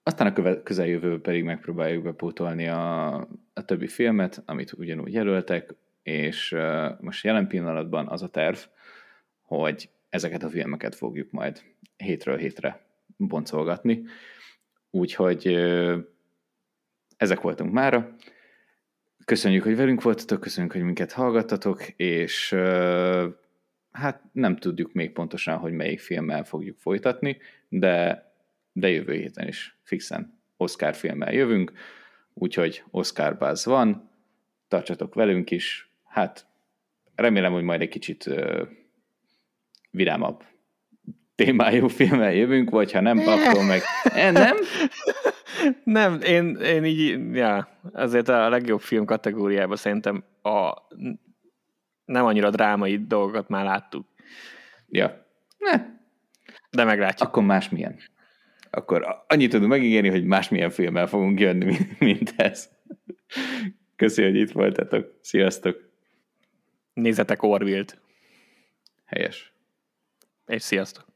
Aztán a közeljövő pedig megpróbáljuk bepótolni a, a többi filmet, amit ugyanúgy jelöltek, és most jelen pillanatban az a terv, hogy ezeket a filmeket fogjuk majd hétről hétre boncolgatni. Úgyhogy ezek voltunk mára. Köszönjük, hogy velünk voltatok, köszönjük, hogy minket hallgattatok, és hát nem tudjuk még pontosan, hogy melyik filmmel fogjuk folytatni, de, de jövő héten is fixen Oscar filmmel jövünk, úgyhogy Oscar Buzz van, tartsatok velünk is, hát remélem, hogy majd egy kicsit uh, virámabb témájú filmmel jövünk, vagy ha nem, akkor meg... E, nem? Nem, én, én így, ja, azért a legjobb film kategóriában szerintem a nem annyira drámai dolgokat már láttuk. Ja. Ne. De meglátjuk. Akkor másmilyen. Akkor annyit tudunk megígérni, hogy másmilyen filmmel fogunk jönni, mint ez. Köszönjük, hogy itt voltatok. Sziasztok! Nézzetek Orville-t. Helyes. És sziasztok!